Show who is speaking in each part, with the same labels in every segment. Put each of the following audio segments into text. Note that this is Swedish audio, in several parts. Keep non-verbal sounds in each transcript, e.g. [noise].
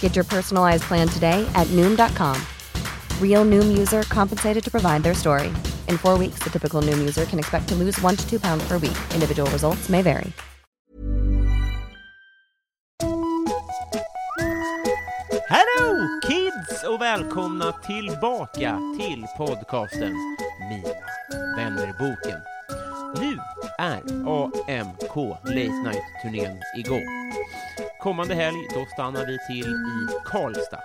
Speaker 1: Get your personalized plan today at Noom.com. Real Noom user compensated to provide their story. In four weeks, the typical Noom user can expect to lose one to two pounds per week. Individual results may vary.
Speaker 2: Hello kids och välkomna tillbaka till podcasten Mina vännerboken. Nu är AMK Late Night-turnén igång. Kommande helg då stannar vi till i Karlstad,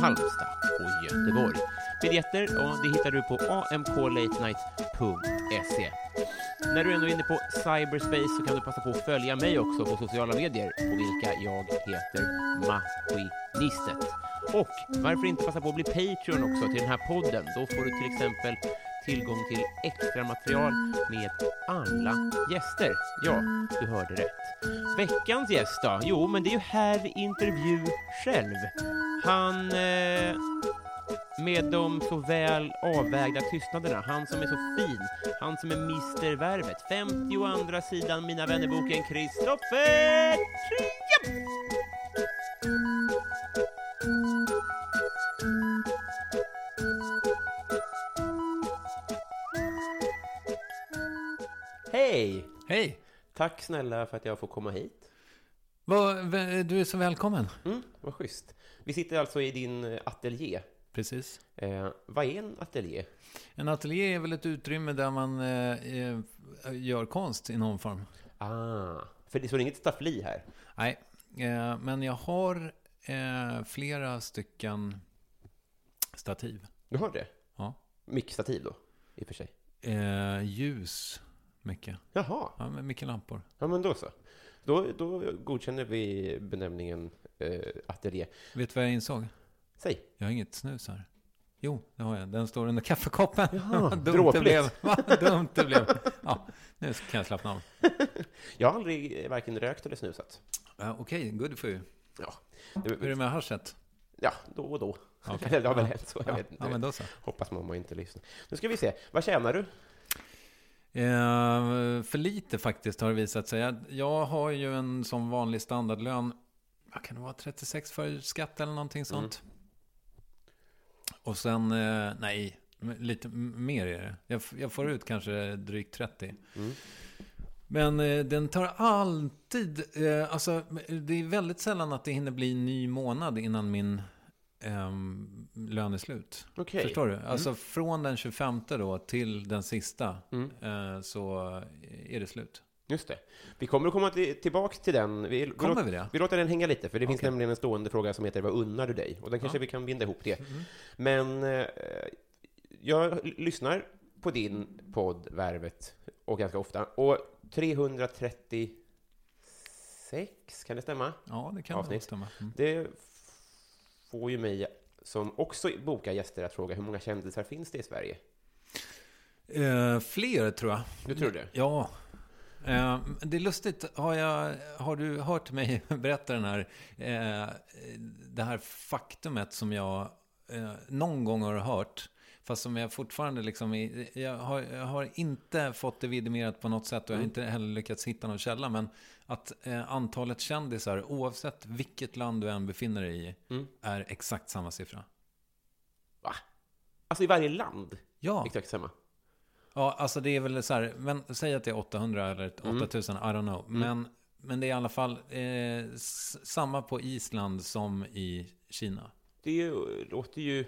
Speaker 2: Halmstad och Göteborg. Biljetter ja, det hittar du på amklatenight.se. När du ändå är inne på cyberspace så kan du passa på att följa mig också på sociala medier på vilka jag heter Maskinistet. Och varför inte passa på att bli Patreon också till den här podden? Då får du till exempel tillgång till extra material med alla gäster. Ja, du hörde rätt. Veckans gäst då? Jo, men det är ju herr intervju själv. Han eh, med de så väl avvägda tystnaderna. Han som är så fin. Han som är Mr Värvet. 52 sidan Mina vännerboken Kristoffer Trium! Hej!
Speaker 3: Hej!
Speaker 2: Tack snälla för att jag får komma hit.
Speaker 3: Vä- Du är så välkommen.
Speaker 2: Mm, vad schysst. Vi sitter alltså i din eh, ateljé.
Speaker 3: Precis.
Speaker 2: Eh, vad är en ateljé?
Speaker 3: En ateljé är väl ett utrymme där man eh, eh, gör konst i någon form.
Speaker 2: Ah, för det står inget staffli här.
Speaker 3: Nej, eh, men jag har eh, flera stycken stativ.
Speaker 2: Du har det?
Speaker 3: Ja.
Speaker 2: Mixtativ då, i och för sig.
Speaker 3: Ljus, mycket.
Speaker 2: Jaha,
Speaker 3: Ja, med mycket lampor.
Speaker 2: ja men då så. Då, då godkänner vi benämningen eh, ateljé.
Speaker 3: Vet du vad jag insåg?
Speaker 2: Säg.
Speaker 3: Jag har inget snus här. Jo, det har jag. Den står under kaffekoppen.
Speaker 2: Jaha,
Speaker 3: Vad [laughs] dumt det blev. [laughs] Vad dumt det blev. Ja, nu kan jag slappna av. [laughs]
Speaker 2: Jag har aldrig eh, varken rökt eller snusat.
Speaker 3: Ja, Okej, good for you.
Speaker 2: Ja,
Speaker 3: Hur är det med haschet?
Speaker 2: ja då och då.
Speaker 3: Okej.
Speaker 2: det har väl
Speaker 3: Ja.
Speaker 2: hänt så. Jag
Speaker 3: Ja,
Speaker 2: vet inte.
Speaker 3: ja, men då så.
Speaker 2: Hoppas mamma inte lyssnar. Nu ska vi se. Vad tjänar du?
Speaker 3: Eh, för lite faktiskt har det visat sig. Jag, har ju en sån vanlig standardlön. Vad kan det vara? 36 för skatt eller någonting sånt. Och sen, eh, nej, lite mer är det. Jag, får ut kanske drygt 30. Men eh, den tar alltid, eh, alltså det är väldigt sällan att det hinner bli ny månad innan min ehm, lön är slut.
Speaker 2: Okej.
Speaker 3: Förstår du? Alltså från den 25 då till den sista
Speaker 2: Mm.
Speaker 3: eh, så är det slut.
Speaker 2: Just det. Vi kommer att komma till, tillbaka till den. Vi, vi, låter,
Speaker 3: vi det?
Speaker 2: vi låter den hänga lite, för det finns
Speaker 3: Okej.
Speaker 2: nämligen en stående fråga som heter Vad unnar du dig? Och den kanske
Speaker 3: Ja.
Speaker 2: vi kan binda ihop det.
Speaker 3: Mm.
Speaker 2: Men eh, jag lyssnar på din podd Värvet, och ganska ofta. Och 336, kan det stämma?
Speaker 3: Ja, det kan
Speaker 2: Avsnitt.
Speaker 3: stämma. Mm.
Speaker 2: Det får ju mig, som också bokar gäster, att fråga hur många kändisar finns det i Sverige?
Speaker 3: Eh, fler tror jag.
Speaker 2: Du tror det?
Speaker 3: Ja. Eh, det är lustigt, har, jag, har du hört mig [laughs] berätta den här, eh, det här faktumet som jag eh, någon gång har hört, fast som jag fortfarande liksom, jag har, jag har inte fått det vidimerat på något sätt och jag har inte heller lyckats hitta någon källa, men att eh, antalet kändisar, oavsett vilket land du än befinner dig i,
Speaker 2: Mm.
Speaker 3: är exakt samma siffra.
Speaker 2: Va? Alltså i varje land?
Speaker 3: Ja.
Speaker 2: Exakt samma?
Speaker 3: Ja, alltså det är väl så här, men säg att det är 800 eller 8000, I don't know. Men, men det är i alla fall eh, samma på Island som i Kina.
Speaker 2: Det är ju, låter ju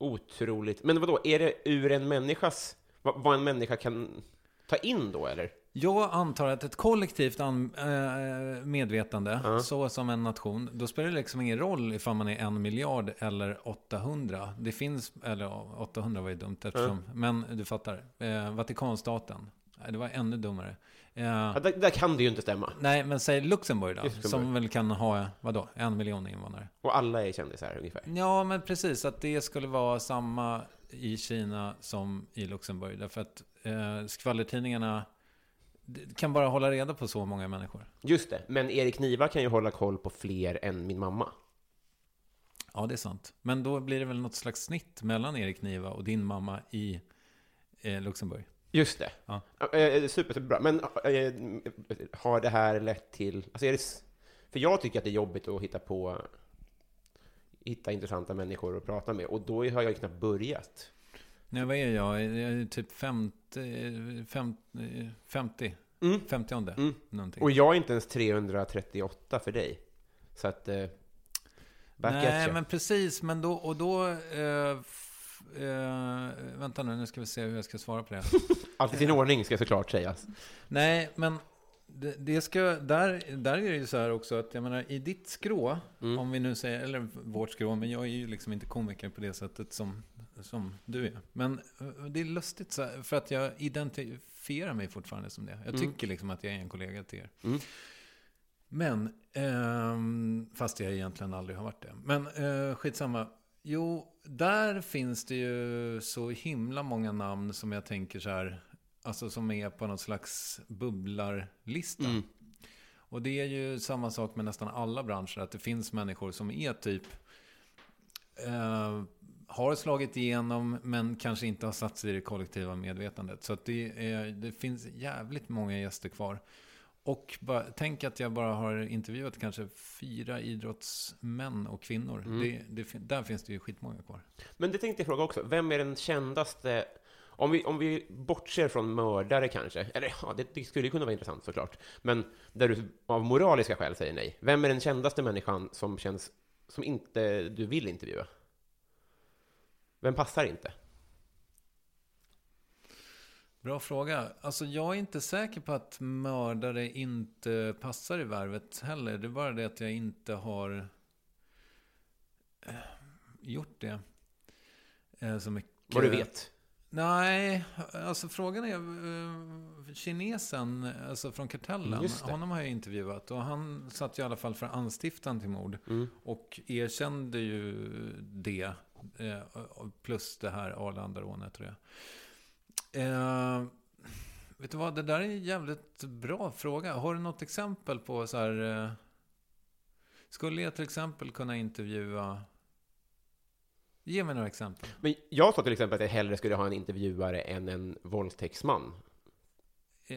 Speaker 2: Otroligt. Men vadå, är det ur en människas, vad, vad en människa kan ta in då, eller?
Speaker 3: Jag antar att ett kollektivt an, äh, medvetande,
Speaker 2: Ja.
Speaker 3: så som en nation, då spelar det liksom ingen roll ifall man är en miljard eller 800. Det finns, eller ja, 800 var ju dumt eftersom, men du fattar. Eh, Vatikanstaten, det var ännu dummare. Eh,
Speaker 2: Ja, där, där kan det ju inte stämma.
Speaker 3: nej, men säg Luxemburg då,
Speaker 2: Luxemburg.
Speaker 3: som väl kan ha, vadå, en miljon invånare.
Speaker 2: Och alla är kändisar ungefär.
Speaker 3: Ja, men precis. Att det skulle vara samma i Kina som i Luxemburg. Därför att eh, skvallertidningarna kan bara hålla reda på så många människor.
Speaker 2: Just det, men Erik Niva kan ju hålla koll på fler än min mamma.
Speaker 3: Ja, det är sant. Men då blir det väl något slags snitt mellan Erik Niva och din mamma i eh, Luxemburg.
Speaker 2: Just det.
Speaker 3: Ja.
Speaker 2: Eh, super, superbra. Men eh, har det här lett till... Alltså är det, för jag tycker att det är jobbigt att hitta på hitta intressanta människor att prata med, och då har jag knappt börjat.
Speaker 3: Nej, vad är jag? Jag är typ 50, 50, 50,
Speaker 2: Mm.
Speaker 3: 50
Speaker 2: Mm.
Speaker 3: någonting.
Speaker 2: Och jag är inte ens 338 för dig. Så att... Eh, back at
Speaker 3: Nej,
Speaker 2: you.
Speaker 3: men precis. Men då, och då... Eh, f, eh, vänta nu, nu ska vi se hur jag ska svara på det. [laughs]
Speaker 2: Allt i sin ordning ska såklart sägas.
Speaker 3: Nej, men det, det ska, där, där är det ju så här också att jag menar i ditt skrå,
Speaker 2: Mm.
Speaker 3: om vi nu säger, eller vårt skrå, men jag är ju liksom inte komiker på det sättet som, som du är. Men eh, det är lustigt så här, för att jag identifierar mig fortfarande som det. Jag
Speaker 2: Mm.
Speaker 3: tycker liksom att jag är en kollega till er.
Speaker 2: Mm.
Speaker 3: Men, ehm, fast jag egentligen aldrig har varit det. Men eh, skitsamma. Jo, där finns det ju så himla många namn som jag tänker så här, alltså som är på något slags bubblarlista.
Speaker 2: Mm.
Speaker 3: Och det är ju samma sak med nästan alla branscher, att det finns människor som är typ eh, har slagit igenom men kanske inte har satt sig i det kollektiva medvetandet. Så det, är, det finns jävligt många gäster kvar. Och bara, tänk att jag bara har intervjuat kanske fyra idrottsmän och kvinnor.
Speaker 2: Mm.
Speaker 3: Det, det, där finns det ju skitmånga kvar.
Speaker 2: Men det tänkte jag fråga också. Vem är den kändaste... Om vi, om vi bortser från mördare kanske, eller ja, det, det skulle kunna vara intressant såklart, men där du av moraliska skäl säger nej. Vem är den kändaste människan som känns, som inte du vill intervjua? Vem passar inte?
Speaker 3: Bra fråga. Alltså jag är inte säker på att mördare inte passar i värvet heller. Det är bara det att jag inte har eh, gjort det eh, så mycket.
Speaker 2: Vad du vet?
Speaker 3: Nej, alltså frågan är, eh, kinesen, alltså från Kartellen, honom har jag intervjuat och han satt i alla fall för anstiftan till mord
Speaker 2: Mm.
Speaker 3: och erkände ju det, eh, plus det här Arlandarånet tror jag. Eh, vet du vad, det där är en jävligt bra fråga. Har du något exempel på så här, skulle jag till exempel kunna intervjua, ge mig några exempel.
Speaker 2: Men jag sa till exempel att jag hellre skulle ha en intervjuare än en våldtäktsman.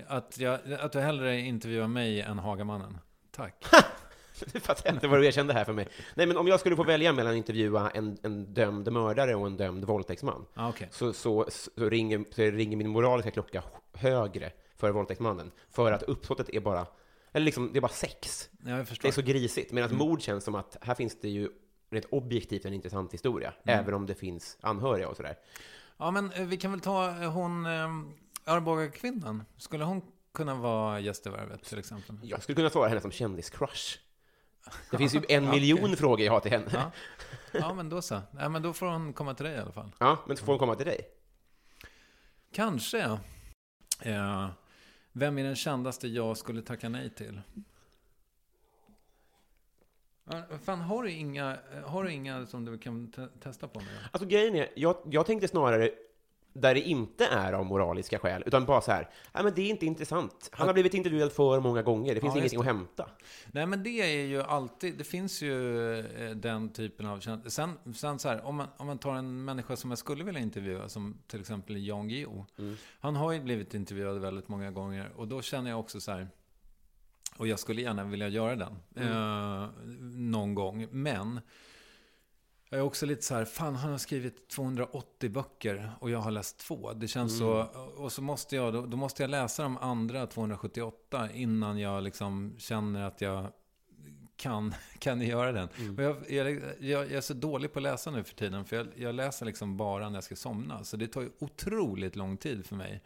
Speaker 3: Att, jag, att du hellre intervjuar mig än Hagamannen. Tack. [laughs]
Speaker 2: Du fattar inte vad du erkände här för mig. Nej, men om jag skulle få välja mellan att intervjua en, en dömd mördare och en dömd våldtäktsman,
Speaker 3: Ah, Okej.
Speaker 2: så, så, så, ringer, så ringer min moraliska klocka högre för våldtäktsmannen. För att uppsåtet är bara, eller liksom, det är bara sex.
Speaker 3: Ja,
Speaker 2: Det är så grisigt. Medan mord känns som att här finns det ju rent objektivt en intressant historia, även om det finns anhöriga och sådär.
Speaker 3: Ja, men eh, vi kan väl ta eh, hon, eh, Arboga-kvinnan. Skulle hon kunna vara gäst i Värvet till exempel?
Speaker 2: Jag skulle kunna svara henne som kändiscrush. Det finns ju [laughs] en
Speaker 3: Ja,
Speaker 2: miljon
Speaker 3: okej.
Speaker 2: frågor jag har till henne.
Speaker 3: Ja. ja, men då så. Ja, men då får hon komma till dig i alla fall.
Speaker 2: Ja, men får hon komma till dig.
Speaker 3: Kanske, ja. Vem är den kändaste jag skulle tacka nej till? Fan, har du inga, har du inga som du kan te- testa på mig?
Speaker 2: Alltså grejen är, jag, jag tänkte snarare där det inte är av moraliska skäl, utan bara så här, nej men det är inte intressant. Han har blivit intervjuad för många gånger, det finns
Speaker 3: Ja,
Speaker 2: ingenting
Speaker 3: just
Speaker 2: att hämta.
Speaker 3: Nej, men det är ju alltid, det finns ju eh, den typen av käns- Sen, sen så här, om man, om man tar en människa som jag skulle vilja intervjua, som till exempel Jan Guillou. Han har ju blivit intervjuad väldigt många gånger och då känner jag också så här, och jag skulle gärna vilja göra den eh, någon gång, men jag är också lite så här, fan han har skrivit 280 böcker och jag har läst två. Det känns så, och så måste jag, då, då måste jag läsa de andra 278 innan jag liksom känner att jag kan, [laughs] kan göra den?
Speaker 2: Mm.
Speaker 3: Och jag, jag, jag, jag är så dålig på att läsa nu för tiden, för jag, jag läser liksom bara när jag ska somna. Så det tar ju otroligt lång tid för mig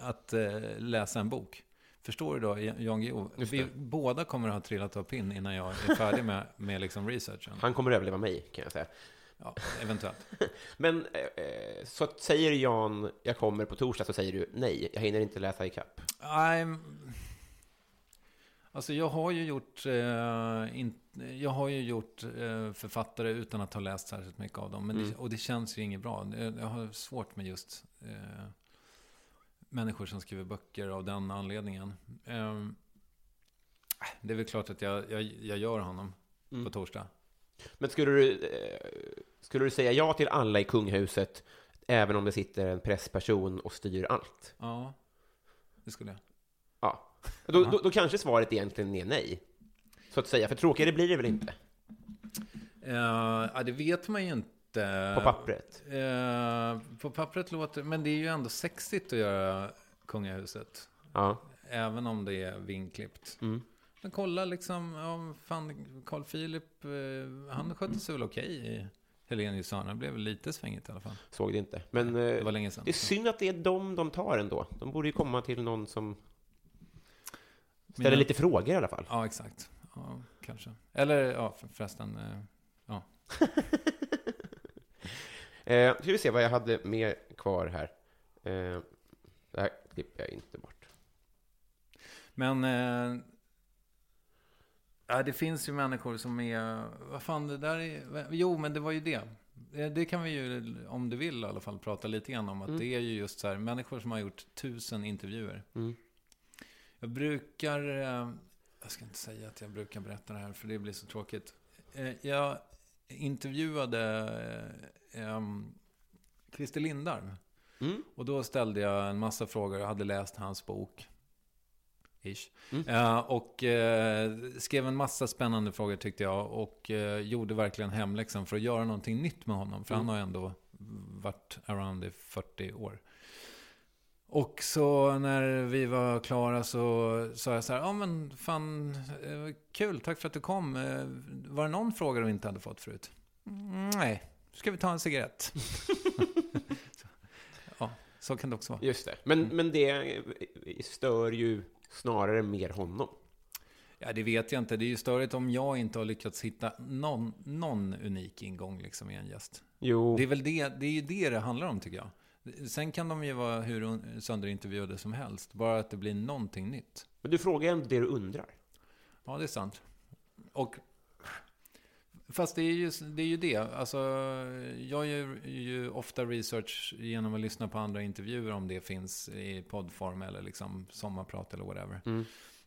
Speaker 3: att eh, läsa en bok. Förstår du då, Jan Guillou? Vi båda kommer att ha trillat av pinn innan jag är färdig med, med liksom researchen.
Speaker 2: Han kommer överleva mig, kan jag säga.
Speaker 3: Ja, eventuellt. [laughs]
Speaker 2: Men eh, så att säger Jan, jag kommer på torsdag, så säger du nej, jag hinner inte läsa ikapp.
Speaker 3: Nej, alltså jag har ju gjort, eh, in, jag har ju gjort eh, författare utan att ha läst särskilt mycket av dem. Men
Speaker 2: Mm.
Speaker 3: det, och det känns ju inget bra. Det- Jag har svårt med just eh, människor som skriver böcker av den anledningen. Eh, det är väl klart att jag, jag, jag gör honom
Speaker 2: Mm.
Speaker 3: på torsdag.
Speaker 2: Men skulle du, eh, skulle du säga ja till alla i kungahuset, även om det sitter en pressperson och styr allt?
Speaker 3: Ja, det skulle jag.
Speaker 2: Ja. Då, då, då kanske svaret egentligen är nej. Så att säga, för tråkigare blir det väl inte?
Speaker 3: Eh, ja, det vet man ju inte.
Speaker 2: På pappret.
Speaker 3: Eh, på pappret låter Men det är ju ändå sexigt att göra kungahuset.
Speaker 2: Ja.
Speaker 3: Även om det är vinklippt.
Speaker 2: Mm.
Speaker 3: Men kolla liksom, ja, fan, Carl Philip, eh, han skötte sig väl okej i Helenius hörna. Det blev lite svängigt i alla fall.
Speaker 2: Såg det inte. Men
Speaker 3: Det
Speaker 2: eh,
Speaker 3: var länge sedan.
Speaker 2: det är synd att det är dem de tar ändå. De borde ju komma till någon som ställer
Speaker 3: Mina-
Speaker 2: lite frågor i alla fall.
Speaker 3: Ja, exakt. Ja, kanske. Eller, ja, för- förresten. Eh, ja. [laughs]
Speaker 2: Eh, ska vi se vad jag hade mer kvar här. Eh, det här klipper jag inte bort.
Speaker 3: Men... Eh, ja, det finns ju människor som är... Vad fan, det där är... Jo, men det var ju det. Eh, Det kan vi ju, om du vill i alla fall, prata lite grann om. Att
Speaker 2: Mm.
Speaker 3: det är ju just så här, människor som har gjort tusen intervjuer.
Speaker 2: Mm.
Speaker 3: Jag brukar... eh, Jag ska inte säga att jag brukar berätta det här, för det blir så tråkigt. Eh, Jag intervjuade eh, Christer Lindarw.
Speaker 2: Mm.
Speaker 3: Och då ställde jag en massa frågor. Jag hade läst hans bok.
Speaker 2: Mm.
Speaker 3: Eh, och eh, skrev en massa spännande frågor tyckte jag. Och eh, gjorde verkligen hemläxan för att göra någonting nytt med honom. För
Speaker 2: Mm.
Speaker 3: han har ändå varit around i 40 år. Och så när vi var klara så sa jag så här, ja men fan, eh, kul, tack för att du kom. Eh, Var det någon fråga du inte hade fått förut? "Mm, Nej, ska vi ta en cigarett? [laughs] Så, ja, så kan det också vara.
Speaker 2: Just det. Men, men det eh, stör ju snarare mer honom.
Speaker 3: Ja, det vet jag inte. Det är ju störigt om jag inte har lyckats hitta någon, någon unik ingång liksom i en gäst.
Speaker 2: Jo,
Speaker 3: Det är väl det, det är ju det det handlar om tycker jag. Sen kan de ju vara hur sönderintervjuade som helst. Bara att det blir någonting nytt.
Speaker 2: men du frågar ändå det du undrar.
Speaker 3: Ja, det är sant. Och... Fast det är ju det. Är ju det. Alltså, jag gör ju ofta research genom att lyssna på andra intervjuer om det finns i poddform eller liksom sommarprat eller whatever.
Speaker 2: Mm.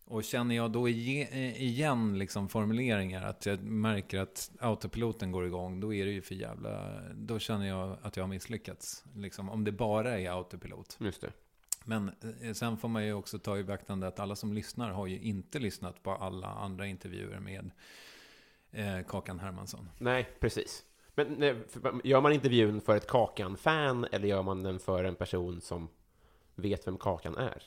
Speaker 3: Och känner jag då ige- igen liksom formuleringar, att jag märker att autopiloten går igång, då är det ju för jävla... Då känner jag att jag har misslyckats. Liksom, om det bara är autopilot.
Speaker 2: Just det.
Speaker 3: Men eh, sen får man ju också ta i beaktande att alla som lyssnar har ju inte lyssnat på alla andra intervjuer med eh, Kakan Hermansson.
Speaker 2: Nej, precis. Men nej, gör man intervjun för ett Kakan-fan eller gör man den för en person som vet vem Kakan är?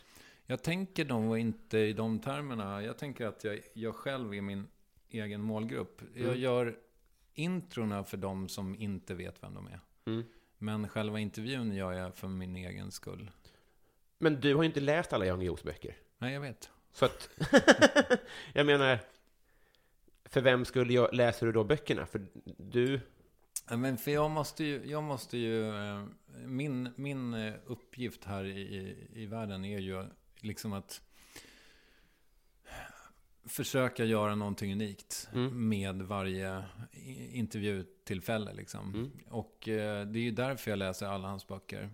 Speaker 3: Jag tänker nog inte i de termerna. Jag tänker att jag, jag själv är min egen målgrupp. Jag
Speaker 2: Mm.
Speaker 3: gör introna för de som inte vet vem de är.
Speaker 2: Mm.
Speaker 3: Men själva intervjun gör jag för min egen skull.
Speaker 2: Men du har ju inte läst alla Jan Guillous böcker.
Speaker 3: Nej, jag vet.
Speaker 2: Så att... [laughs] jag menar, för vem skulle jag, läser du då böckerna? För du...
Speaker 3: Men för jag måste ju, jag måste ju eh, min, min eh, uppgift här i, i världen är ju liksom att försöka göra någonting unikt
Speaker 2: Mm.
Speaker 3: med varje intervjutillfälle. Liksom.
Speaker 2: Mm.
Speaker 3: Och eh, det är ju därför jag läser alla hans böcker.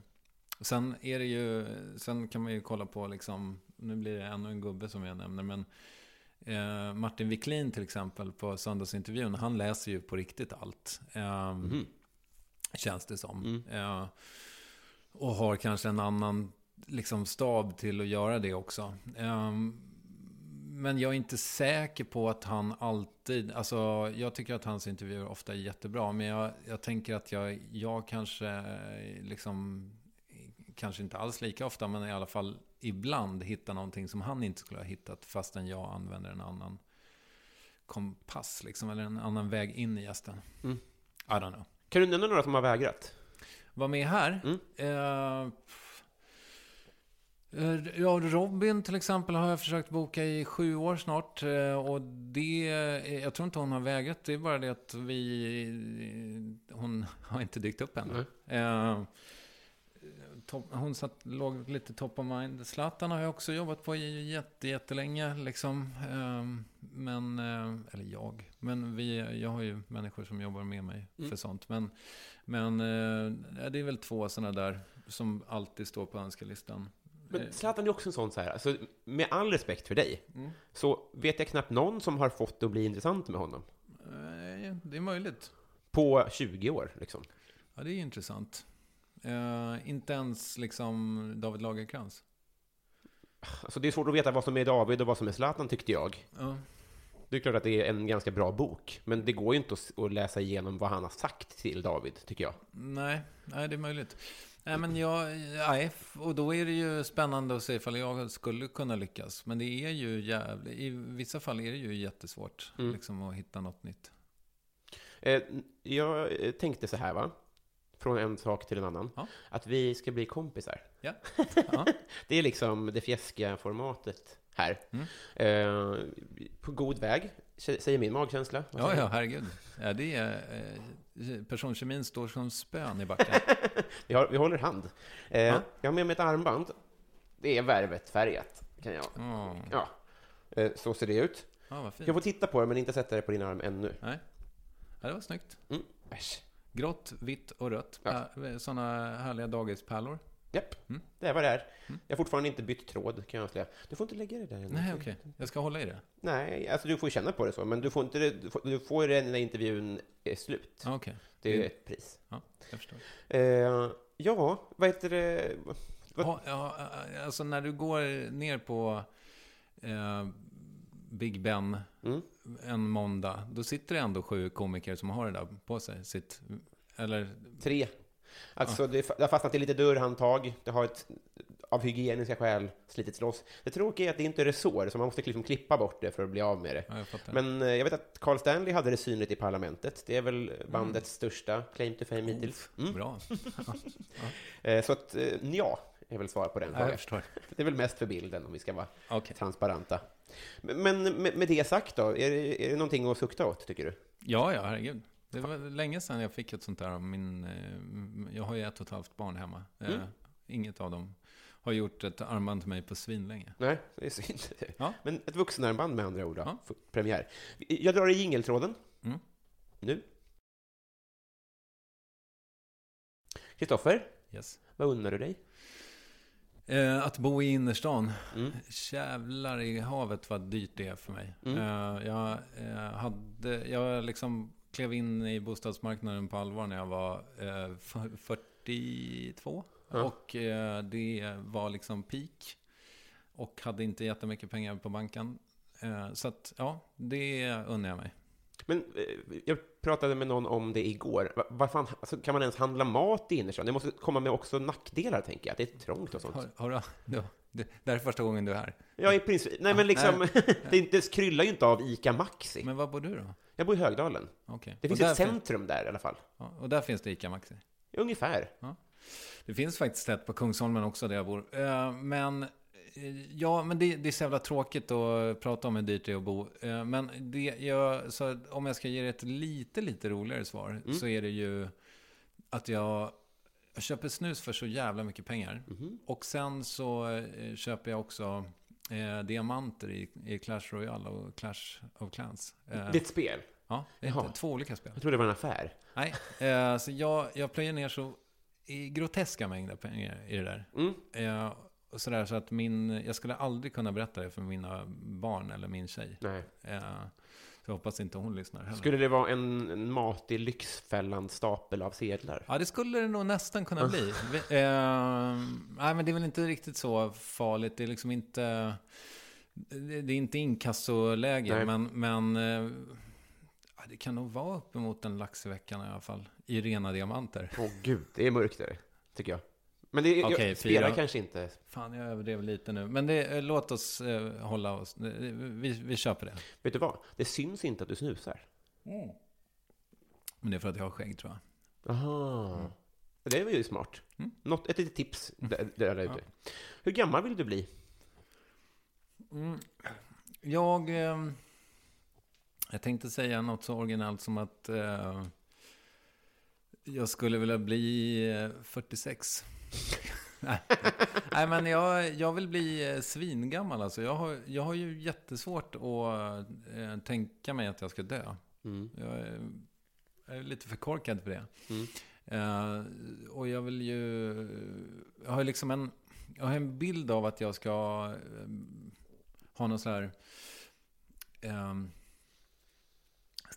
Speaker 3: Sen är det ju, sen kan man ju kolla på liksom, nu blir det ännu en gubbe som jag nämner, men eh, Martin Wiklin till exempel på söndagsintervjun, han läser ju på riktigt allt. Eh,
Speaker 2: Mhm.
Speaker 3: Känns det som.
Speaker 2: Mm.
Speaker 3: Eh, och har kanske en annan liksom, stab till att göra det också. Eh, men jag är inte säker på att han alltid... Alltså, jag tycker att hans intervjuer ofta är jättebra. Men jag, jag tänker att jag, jag kanske liksom... Kanske inte alls lika ofta, men i alla fall ibland hittar någonting som han inte skulle ha hittat. Fastän jag använder en annan kompass liksom, eller en annan väg in i gästen.
Speaker 2: Mm.
Speaker 3: I don't know.
Speaker 2: Kan du nämna några som har vägrat?
Speaker 3: Var med här?
Speaker 2: Mm.
Speaker 3: Eh, Ja, Robin till exempel har jag försökt boka i sju år snart. eh, Och det, eh, jag tror inte hon har vägrat. Det är bara det att vi, hon har inte dykt upp än. Eh, hon satt, låg lite top of mind. Zlatan har jag också jobbat på jätte, jättelänge. Liksom. Eh, Men, eh, eller jag. Men vi, jag har ju människor som jobbar med mig
Speaker 2: Mm.
Speaker 3: för sånt. Men, men eh, det är väl två sådana där som alltid står på önskelistan.
Speaker 2: Men
Speaker 3: Eh,
Speaker 2: Zlatan är också en sån så här, alltså, med all respekt för dig,
Speaker 3: Mm.
Speaker 2: så vet jag knappt någon som har fått det att bli intressant med honom.
Speaker 3: eh, Det är möjligt.
Speaker 2: På 20 år, liksom.
Speaker 3: Ja, det är intressant. Eh, inte ens liksom David Lagercrantz.
Speaker 2: Alltså det är svårt att veta vad som är David och vad som är Zlatan, tyckte jag.
Speaker 3: Ja.
Speaker 2: Det är klart att det är en ganska bra bok, men det går ju inte att läsa igenom vad han har sagt till David, tycker jag.
Speaker 3: Nej, nej, det är möjligt. Nej, men jag, nej, och då är det ju spännande att se ifall jag skulle kunna lyckas. Men det är ju jävligt, i vissa fall är det ju jättesvårt
Speaker 2: Mm.
Speaker 3: liksom, att hitta något nytt.
Speaker 2: Eh, jag tänkte så här, va? Från en sak till en annan.
Speaker 3: Ja.
Speaker 2: Att vi ska bli kompisar.
Speaker 3: Ja. [laughs] Ja.
Speaker 2: Det är liksom det fjäskiga formatet här.
Speaker 3: Mm.
Speaker 2: Eh, på god väg, säger min magkänsla.
Speaker 3: Ja, ja, herregud. Ja, det är, eh, personkemin står som spön i backen. [laughs]
Speaker 2: Vi, har, vi håller hand. Eh,
Speaker 3: Ja.
Speaker 2: Jag har med mig ett armband. Det är värvet färgat. Kan jag.
Speaker 3: Mm.
Speaker 2: Ja, eh, så ser det ut.
Speaker 3: Ja, vad fint.
Speaker 2: Jag får titta på det, men inte sätta det på din arm ännu.
Speaker 3: Nej. Ja, det var snyggt.
Speaker 2: Mm. Äsch.
Speaker 3: Grått, vitt och rött.
Speaker 2: Ja.
Speaker 3: Ja. Sådana härliga dagispärlor.
Speaker 2: Japp,
Speaker 3: Mm.
Speaker 2: det är vad det är. Jag har fortfarande inte bytt tråd, kan jag säga. Du får inte lägga det där ännu.
Speaker 3: Nej, okej. Jag ska hålla i det.
Speaker 2: Nej, alltså du får känna på det så, men du får inte du får, du får det när intervjun är slut.
Speaker 3: Ja, okej.
Speaker 2: Det är
Speaker 3: Mm.
Speaker 2: ett pris.
Speaker 3: Ja, jag förstår.
Speaker 2: Eh, ja, vad heter det? Vad-
Speaker 3: Ja, ja, alltså när du går ner på eh, Big Ben
Speaker 2: Mm.
Speaker 3: en måndag, då sitter det ändå sju komiker som har det där på sig. Sitt, eller,
Speaker 2: Tre. Alltså, det, det har fastnat i lite dörrhandtag. Det har ett, av hygieniska skäl slitits loss. Det tråkiga är att det inte är resår, så man måste liksom klippa bort det för att bli av med det.
Speaker 3: ja, jag.
Speaker 2: Men eh, jag vet att Carl Stanley hade det synligt i parlamentet. Det är väl bandets största claim to fame hittills. Mm.
Speaker 3: Bra. [laughs]
Speaker 2: Eh, så att, eh, ja, är väl svar på den
Speaker 3: Ja,
Speaker 2: frågan.
Speaker 3: förstår. [laughs]
Speaker 2: Det är väl mest för bilden, om vi ska vara
Speaker 3: Okej.
Speaker 2: transparenta. Men men med, med det sagt då, är det, är det någonting att sukta åt, tycker du?
Speaker 3: Ja, ja, herregud. Det var länge sedan jag fick ett sånt där. av Min, eh, jag har ju ett och ett halvt barn hemma. Eh,
Speaker 2: Mm.
Speaker 3: Inget av dem har gjort ett armband till mig på svinlänge.
Speaker 2: Nej, det är synd.
Speaker 3: Ja.
Speaker 2: Men ett vuxenarmband med andra ord, då.
Speaker 3: Ja.
Speaker 2: Premiär. Jag drar i jingeltråden.
Speaker 3: Mm.
Speaker 2: Nu. Kristoffer,
Speaker 3: Yes.
Speaker 2: vad unnar du dig?
Speaker 3: Eh, att bo i innerstan.
Speaker 2: Mm.
Speaker 3: Jävlar i havet vad dyrt det är för mig.
Speaker 2: Mm.
Speaker 3: Eh, jag, eh, hade, jag liksom klev in i bostadsmarknaden på allvar när jag var eh, f- 42.
Speaker 2: Ja.
Speaker 3: Och eh, det var liksom peak. Och hade inte jättemycket pengar på banken. Eh, så att, ja, det unnar jag mig.
Speaker 2: Men eh, jag pratade med någon om det igår. Va- Vad fan, alltså, kan man ens handla mat i innerstan? Det måste komma med också nackdelar, tänker jag. Det är trångt och sånt.
Speaker 3: Har, har du, [laughs] du, det, det här är första gången du är här.
Speaker 2: Ja, i princip. Nej, men liksom, [laughs] det, det kryllar ju inte av ICA Maxi.
Speaker 3: Men var bor du då?
Speaker 2: Jag bor i Högdalen.
Speaker 3: Okej.
Speaker 2: Det finns ett centrum där i alla fall.
Speaker 3: ja, och där finns det ICA Maxi.
Speaker 2: Ungefär.
Speaker 3: Det finns faktiskt ett på Kungsholmen också där jag bor. Eh, Men, ja, men det, det är så jävla tråkigt att prata om hur dyrt det är att bo. Eh, Men det, jag, så om jag ska ge det ett lite, lite roligare svar så är det ju att jag, jag köper snus för så jävla mycket pengar. Och sen så eh, köper jag också eh, diamanter i, i Clash Royale och Clash of Clans. Eh,
Speaker 2: Det är ett spel.
Speaker 3: ja, det är två olika spel.
Speaker 2: Jag trodde det var en affär.
Speaker 3: Nej, eh, så jag, jag plöjer ner så i groteska mängder pengar i det där.
Speaker 2: Mm.
Speaker 3: Eh, sådär, så att min, jag skulle aldrig kunna berätta det för mina barn eller min tjej.
Speaker 2: Nej.
Speaker 3: Eh, så jag hoppas inte hon lyssnar heller.
Speaker 2: Skulle det vara en, en matig Lyxfällan-stapel av sedlar?
Speaker 3: Ja, det skulle det nog nästan kunna bli. Vi- eh, nej, men det är väl inte riktigt så farligt. Det är liksom inte... Det är inte inkassoläge,
Speaker 2: Nej.
Speaker 3: men, men eh, det kan nog vara uppemot en lax i veckan i alla fall. I rena diamanter.
Speaker 2: Åh gud, det är mörkt där, tycker jag. Men det jag
Speaker 3: Okej,
Speaker 2: spelar
Speaker 3: fyra.
Speaker 2: kanske inte.
Speaker 3: Fan, jag överdrev lite nu. Men det, eh, låt oss eh, hålla oss. eh, Vi, vi på det.
Speaker 2: Vet du vad? Det syns inte att du snusar.
Speaker 3: Men det är för att jag har skägg tror jag.
Speaker 2: Aha. Det var ju smart.
Speaker 3: Mm.
Speaker 2: Något, ett litet tips där, där ute. Hur gammal vill du bli?
Speaker 3: Jag, eh, jag tänkte säga något så originellt som att eh, jag skulle vilja bli eh, 46. [laughs] Nej. Men jag, jag vill bli eh, svingammal. Alltså. Jag, har, jag har ju jättesvårt att eh, tänka mig att jag ska dö.
Speaker 2: Mm.
Speaker 3: Jag är, jag är lite för korkad för det.
Speaker 2: Mm.
Speaker 3: Eh, och jag vill ju... Jag har liksom en, jag har en bild av att jag ska eh, ha någon sån här... Eh,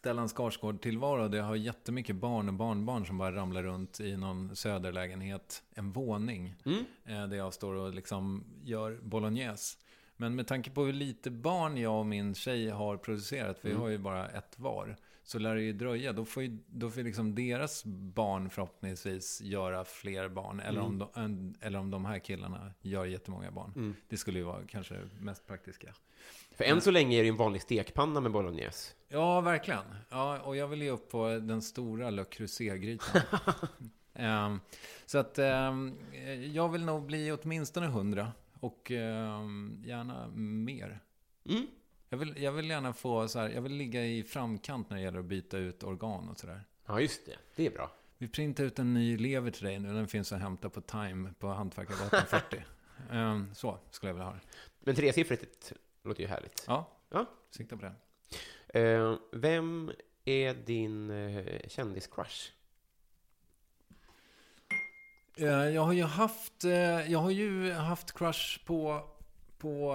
Speaker 3: Stellan Skarsgård-tillvaro jag har jättemycket barn och barnbarn som bara ramlar runt i någon söderlägenhet. En våning.
Speaker 2: Mm.
Speaker 3: Eh, där jag står och liksom gör bolognese. Men med tanke på hur lite barn jag och min tjej har producerat, för vi
Speaker 2: Mm.
Speaker 3: har ju bara ett var, så lär det ju dröja. Då får, ju, då får liksom deras barn förhoppningsvis göra fler barn. Eller, om, de, eller om de här killarna gör jättemånga barn.
Speaker 2: Mm.
Speaker 3: Det skulle ju vara kanske det mest praktiska.
Speaker 2: För än så länge är det en vanlig stekpanna med bolognese.
Speaker 3: Ja, verkligen. Ja, och jag vill ju upp på den stora Le Creuset-grytan. [laughs] Ehm, så att ehm, jag vill nog bli åtminstone 100 och ehm, gärna mer.
Speaker 2: Mm.
Speaker 3: Jag vill, jag vill gärna få så här, jag vill ligga i framkant när det gäller att byta ut organ och sådär.
Speaker 2: Ja, just det. Det är bra.
Speaker 3: Vi printar ut en ny lever till dig nu. Den finns att hämta på Time på Hantverkargatan 40. [laughs] Ehm, så skulle jag vilja ha det.
Speaker 2: Men tresiffrigt låter ju härligt.
Speaker 3: Ja,
Speaker 2: Ja.
Speaker 3: sikta på det.
Speaker 2: Eh, vem är din eh, kändiscrush?
Speaker 3: Eh, Jag har ju haft, eh, jag har ju haft crush på, på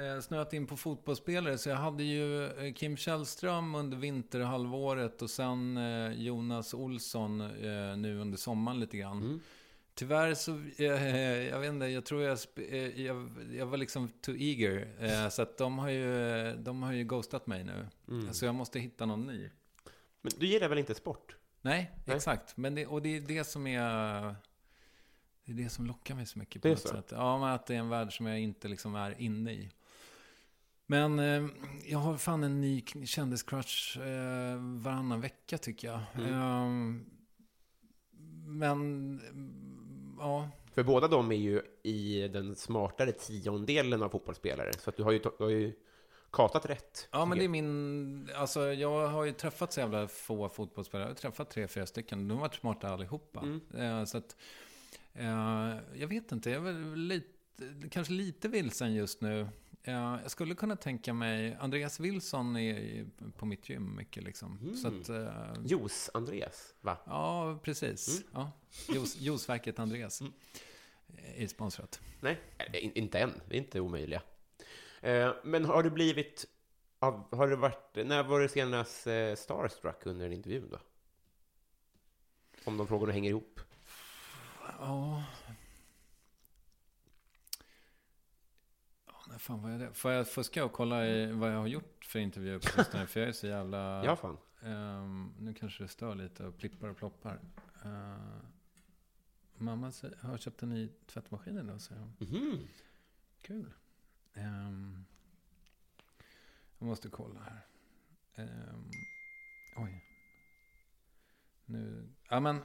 Speaker 3: eh, snöat in på fotbollsspelare. Så jag hade ju eh, Kim Källström under vinterhalvåret och sen eh, Jonas Olsson eh, nu under sommaren lite grann.
Speaker 2: Mm.
Speaker 3: Tyvärr så, eh, jag vet inte, jag tror jag, eh, jag, jag var liksom too eager. Eh, så att de har ju, de har ju ghostat mig nu.
Speaker 2: Mm.
Speaker 3: Så jag måste hitta någon ny.
Speaker 2: Men du gillar väl inte sport?
Speaker 3: Nej,
Speaker 2: Nej.
Speaker 3: exakt. Men det, och det är det som är... Det är det som lockar mig så mycket på något
Speaker 2: så?
Speaker 3: sätt. Ja, men att det är en värld som jag inte liksom är inne i. Men eh, jag har fan en ny kändiscrush eh, varannan vecka tycker jag.
Speaker 2: Mm.
Speaker 3: Eh, men, ja.
Speaker 2: För båda de är ju i den smartare tiondelen av fotbollsspelare. Så att du har ju, du har ju katat rätt.
Speaker 3: Ja, men det är min... Alltså, jag har ju träffat så jävla få fotbollsspelare. Jag har träffat tre, fyra stycken. De har varit smarta allihopa.
Speaker 2: Mm.
Speaker 3: Eh, så att... Eh, jag vet inte. Jag är väl lite, kanske lite vilsen just nu. Eh, jag skulle kunna tänka mig... Andreas Wilson är på mitt gym mycket liksom.
Speaker 2: Mm.
Speaker 3: Så att... Eh.
Speaker 2: Jos Andreas, va?
Speaker 3: ja, precis.
Speaker 2: Mm.
Speaker 3: Ja. Juiceverket Andreas. Är sponsrat.
Speaker 2: Nej, eh, in- inte än. Vi är inte omöjliga. Eh, men har du blivit... Har det varit, när var det senast eh, starstruck under en intervju då? Om de frågorna hänger ihop.
Speaker 3: Ja. Ja, när fan var jag det? Får jag fuska och kolla i vad jag har gjort för intervjuer på sistone? För jag är så jävla...
Speaker 2: Ja, fan.
Speaker 3: Ehm, nu kanske det stör lite och plippar och ploppar. Uh, mamma har köpt en ny tvättmaskin idag, säger hon.
Speaker 2: Mhm.
Speaker 3: Kul. Ehm, jag måste kolla här. Ehm, oj. Nu, ja men.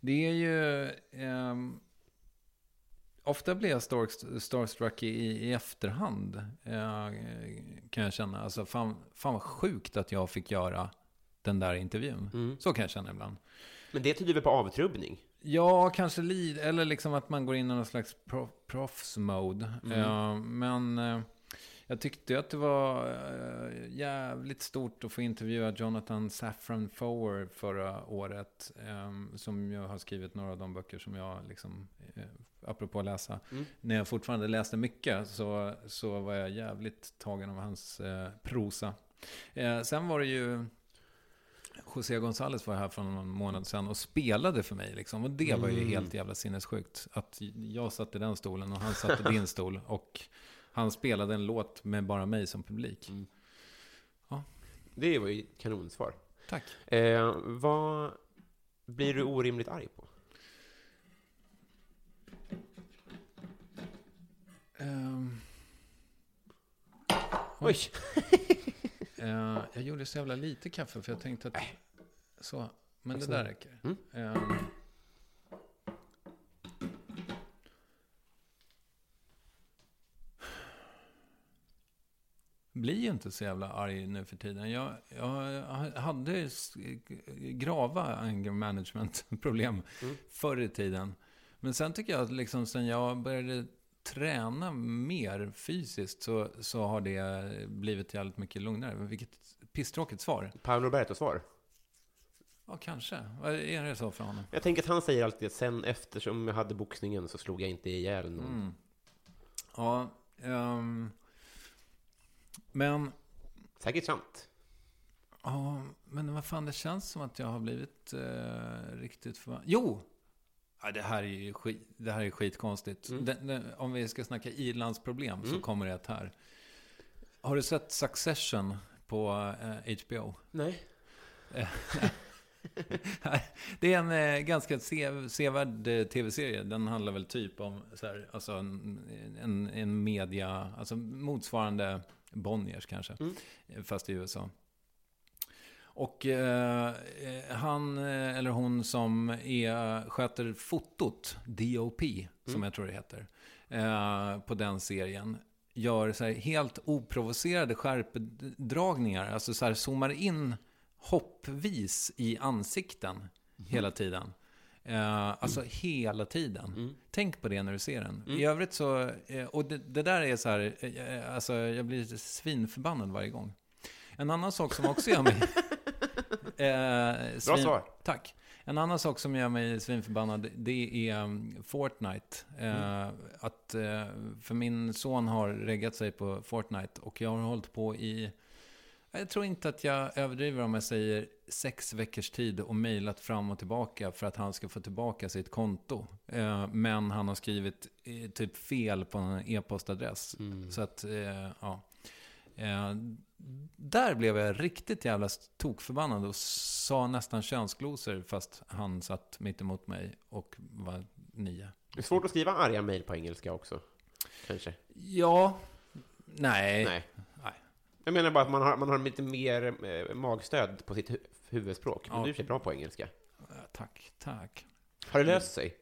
Speaker 3: Det är ju... ehm, ofta blir jag star- starstruck i, i efterhand. eh, kan jag känna. Alltså fan, fan vad sjukt att jag fick göra den där intervjun.
Speaker 2: Mm.
Speaker 3: Så kan jag känna ibland.
Speaker 2: Men det tyder väl på avtrubbning?
Speaker 3: Ja, kanske lite. Eller liksom att man går in i någon slags pro- proffs-mode.
Speaker 2: Mm.
Speaker 3: Eh, men eh, jag tyckte att det var eh, jävligt stort att få intervjua Jonathan Safran Foer förra året. eh, som jag har skrivit några av de böcker som jag, liksom, eh, apropå att läsa.
Speaker 2: Mm.
Speaker 3: När jag fortfarande läste mycket så, så var jag jävligt tagen av hans eh, prosa. Sen var det ju... José González var här för någon månad sedan och spelade för mig. Liksom. Och det var ju
Speaker 2: Mm.
Speaker 3: helt jävla sinnessjukt. Att jag satt i den stolen och han satt i din stol. Och han spelade en låt med bara mig som publik.
Speaker 2: Det var ju kanonsvar.
Speaker 3: Tack.
Speaker 2: Eh, vad blir du orimligt arg på?
Speaker 3: Ehm,
Speaker 2: Oj!
Speaker 3: eh, jag gjorde så jävla lite kaffe för jag tänkte att... Så, men det där räcker.
Speaker 2: Mm.
Speaker 3: Ehm, blir ju inte så jävla arg nu för tiden. Jag, jag hade grava anger management-problem
Speaker 2: Mm.
Speaker 3: förr i tiden. Men sen tycker jag att liksom sen jag började träna mer fysiskt så, så har det blivit jävligt mycket lugnare. Vilket pisstråkigt svar.
Speaker 2: Paolo Roberto-svar.
Speaker 3: Ja, kanske. Är det så för honom?
Speaker 2: Jag tänker att han säger alltid att sen eftersom jag hade boxningen så slog jag inte ihjäl någon.
Speaker 3: Mm. Ja, ehm, men...
Speaker 2: Säkert sant.
Speaker 3: Ja, men vad fan, det känns som att jag har blivit eh, riktigt för... Jo! Ja, det här är ju skit, det här är skitkonstigt.
Speaker 2: Mm.
Speaker 3: Det, det, om vi ska snacka ilandsproblem så kommer det här. Har du sett Succession på eh, HBO?
Speaker 2: Nej. [laughs]
Speaker 3: Det är en eh, ganska se, sevärd eh, tv-serie. Den handlar väl typ om så här, alltså en, en, en media, alltså motsvarande Bonniers kanske, eh, fast i USA. Och eh, han eh, eller hon som är, sköter fotot, DOP, som jag tror det heter, eh, på den serien, gör så helt oprovocerade skärpdragningar. Alltså så här zoomar in hoppvis i ansikten hela tiden. Eh, alltså hela tiden. Tänk på det när du ser den. I övrigt så, eh, och det, det där är så här, eh, alltså jag blir svinförbannad varje gång. En annan sak som också gör mig... [laughs] eh,
Speaker 2: Bra svar.
Speaker 3: Tack. En annan sak som gör mig svinförbannad, det är um, Fortnite. Eh, att, eh, för min son har reggat sig på Fortnite och jag har hållit på i, jag tror inte att jag överdriver om jag säger sex veckors tid och mejlat fram och tillbaka för att han ska få tillbaka sitt konto. Eh, men han har skrivit eh, typ fel på en e-postadress. Så att, eh, ja. Där blev jag riktigt jävla tokförbannad och sa nästan könsglosor fast han satt mitt emot mig och var nio.
Speaker 2: Det är svårt att skriva arga mejl på engelska också. Kanske.
Speaker 3: Ja, nej.
Speaker 2: Nej.
Speaker 3: nej.
Speaker 2: Jag menar bara att man har, man har lite mer magstöd på sitt huvudspråk. Men
Speaker 3: Ja.
Speaker 2: du är bra på engelska.
Speaker 3: Tack, tack.
Speaker 2: Har det löst sig?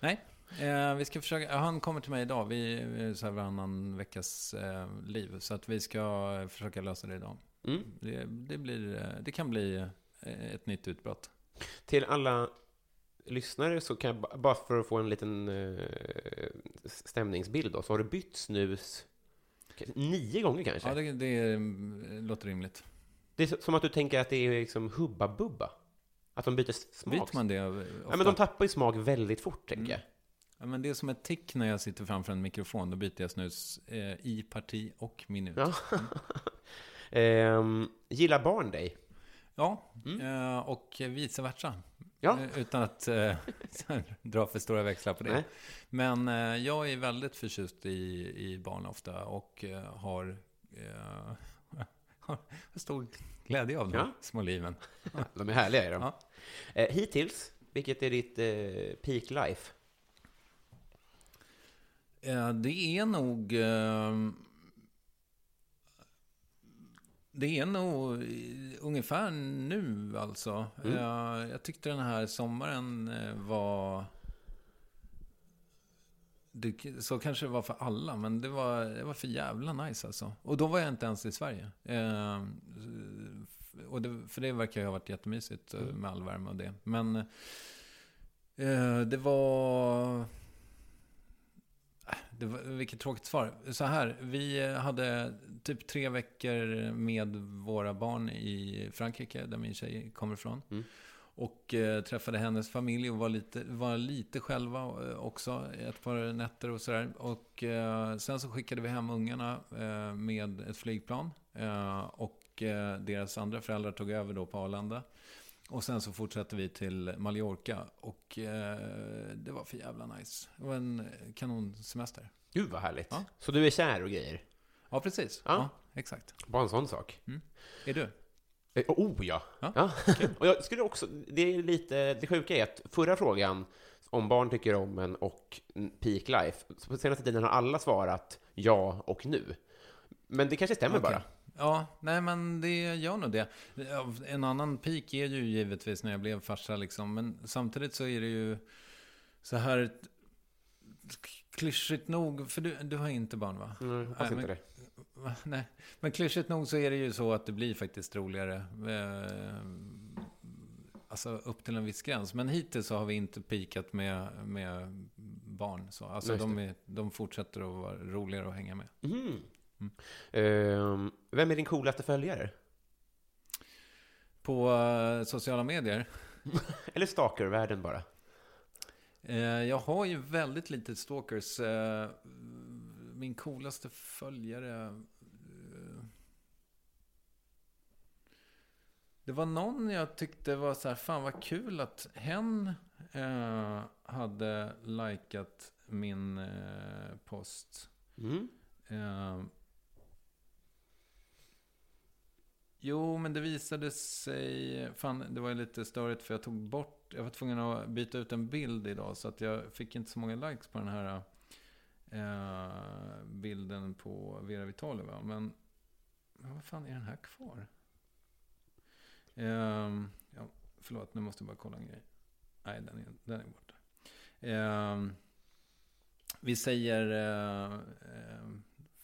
Speaker 3: Nej, eh, vi ska försöka. Han kommer till mig idag. Vi är så här varannan veckas eh, liv. Så att vi ska försöka lösa det idag.
Speaker 2: Mm.
Speaker 3: Det, det, blir, eh, det kan bli eh, ett nytt utbrott.
Speaker 2: Till alla lyssnare så kan jag ba- bara för att få en liten eh, stämningsbild då, så har du bytt snus nio gånger kanske?
Speaker 3: Ja, det, det eh, låter rimligt.
Speaker 2: Det är som att du tänker att det är liksom Hubba Bubba. Att de byter smak.
Speaker 3: Byter man det eh, ofta?
Speaker 2: Ja, men de tappar ju smak väldigt fort, tänker
Speaker 3: Mm.
Speaker 2: jag.
Speaker 3: Ja, men det är som ett tick när jag sitter framför en mikrofon. Då byter jag snus eh, i parti och minut.
Speaker 2: Ja. [laughs] Ehm, gillar barn dig?
Speaker 3: Ja, eh, och vice versa.
Speaker 2: Mm. Ja.
Speaker 3: Eh, Utan att eh, [laughs] dra för stora växlar på det.
Speaker 2: Nej.
Speaker 3: Men eh, jag är väldigt förtjust i, i barn ofta och eh, har, eh, har stor glädje av de
Speaker 2: Ja.
Speaker 3: små liven. [laughs]
Speaker 2: De är härliga, är de.
Speaker 3: Ja.
Speaker 2: Eh, hittills, vilket är ditt eh, peak life?
Speaker 3: Eh, det är nog... Eh, det är nog ungefär nu alltså.
Speaker 2: Mm.
Speaker 3: Eh, jag tyckte den här sommaren var... Det, så kanske det var för alla, men det var, det var för jävla nice alltså. Och då var jag inte ens i Sverige. Eh, och det, för det verkar ju ha varit jättemysigt eh, med all värme och det. Men eh, det var... Det var, vilket tråkigt svar. Så här, vi hade typ tre veckor med våra barn i Frankrike, där min tjej kommer ifrån.
Speaker 2: Mm.
Speaker 3: Och eh, träffade hennes familj och var lite, var lite själva eh, också, ett par nätter och sådär. Och eh, sen så skickade vi hem ungarna eh, med ett flygplan. Och deras andra föräldrar tog över då på Arlanda. Och sen så fortsatte vi till Mallorca. Och det var för jävla nice. Det var en kanonsemester.
Speaker 2: Gud, vad härligt.
Speaker 3: Ja.
Speaker 2: Så du är kär och grejer?
Speaker 3: Ja, precis.
Speaker 2: Ja.
Speaker 3: Ja, exakt.
Speaker 2: Bara en sån sak.
Speaker 3: Är du?
Speaker 2: Eh, Oh ja!
Speaker 3: Ja,
Speaker 2: ja. [laughs] och jag skulle också, det är lite, det sjuka är att förra frågan om barn tycker om en och peak life, så på senaste tiden har alla svarat ja och nu. Men det kanske stämmer
Speaker 3: Okej.
Speaker 2: bara.
Speaker 3: Ja, nej men det gör nog det. En annan peak är ju givetvis när jag blev farsa liksom. Men samtidigt så är det ju så här klyschigt nog, för du, du har inte barn va?
Speaker 2: Mm, jag hoppas
Speaker 3: Nej,
Speaker 2: inte
Speaker 3: men-
Speaker 2: det. [laughs]
Speaker 3: Nej, men klyschigt nog så är det ju så att det blir faktiskt roligare. Eh, alltså upp till en viss gräns. Men hittills så har vi inte pikat med, med barn. Så. Alltså de, är, de fortsätter att vara roligare att hänga med.
Speaker 2: Mm.
Speaker 3: Mm.
Speaker 2: Ehm, vem är din coolaste följare?
Speaker 3: På eh, sociala medier. [laughs]
Speaker 2: Eller stalkervärlden bara?
Speaker 3: Eh, jag har ju väldigt lite stalkers. Eh, min coolaste följare... Eh, det var någon jag tyckte var så här, fan vad kul att hen eh, hade likat min eh, post.
Speaker 2: Mm.
Speaker 3: Eh, jo, men det visade sig... Fan, det var lite störigt för jag tog bort... Jag var tvungen att byta ut en bild idag så att jag fick inte så många likes på den här eh, bilden på Vera Vitali. Va? Men, men vad fan är den här kvar? Eh, ja, förlåt, nu måste jag bara kolla en grej. Nej, den är, den är borta. Eh, vi säger... Eh, eh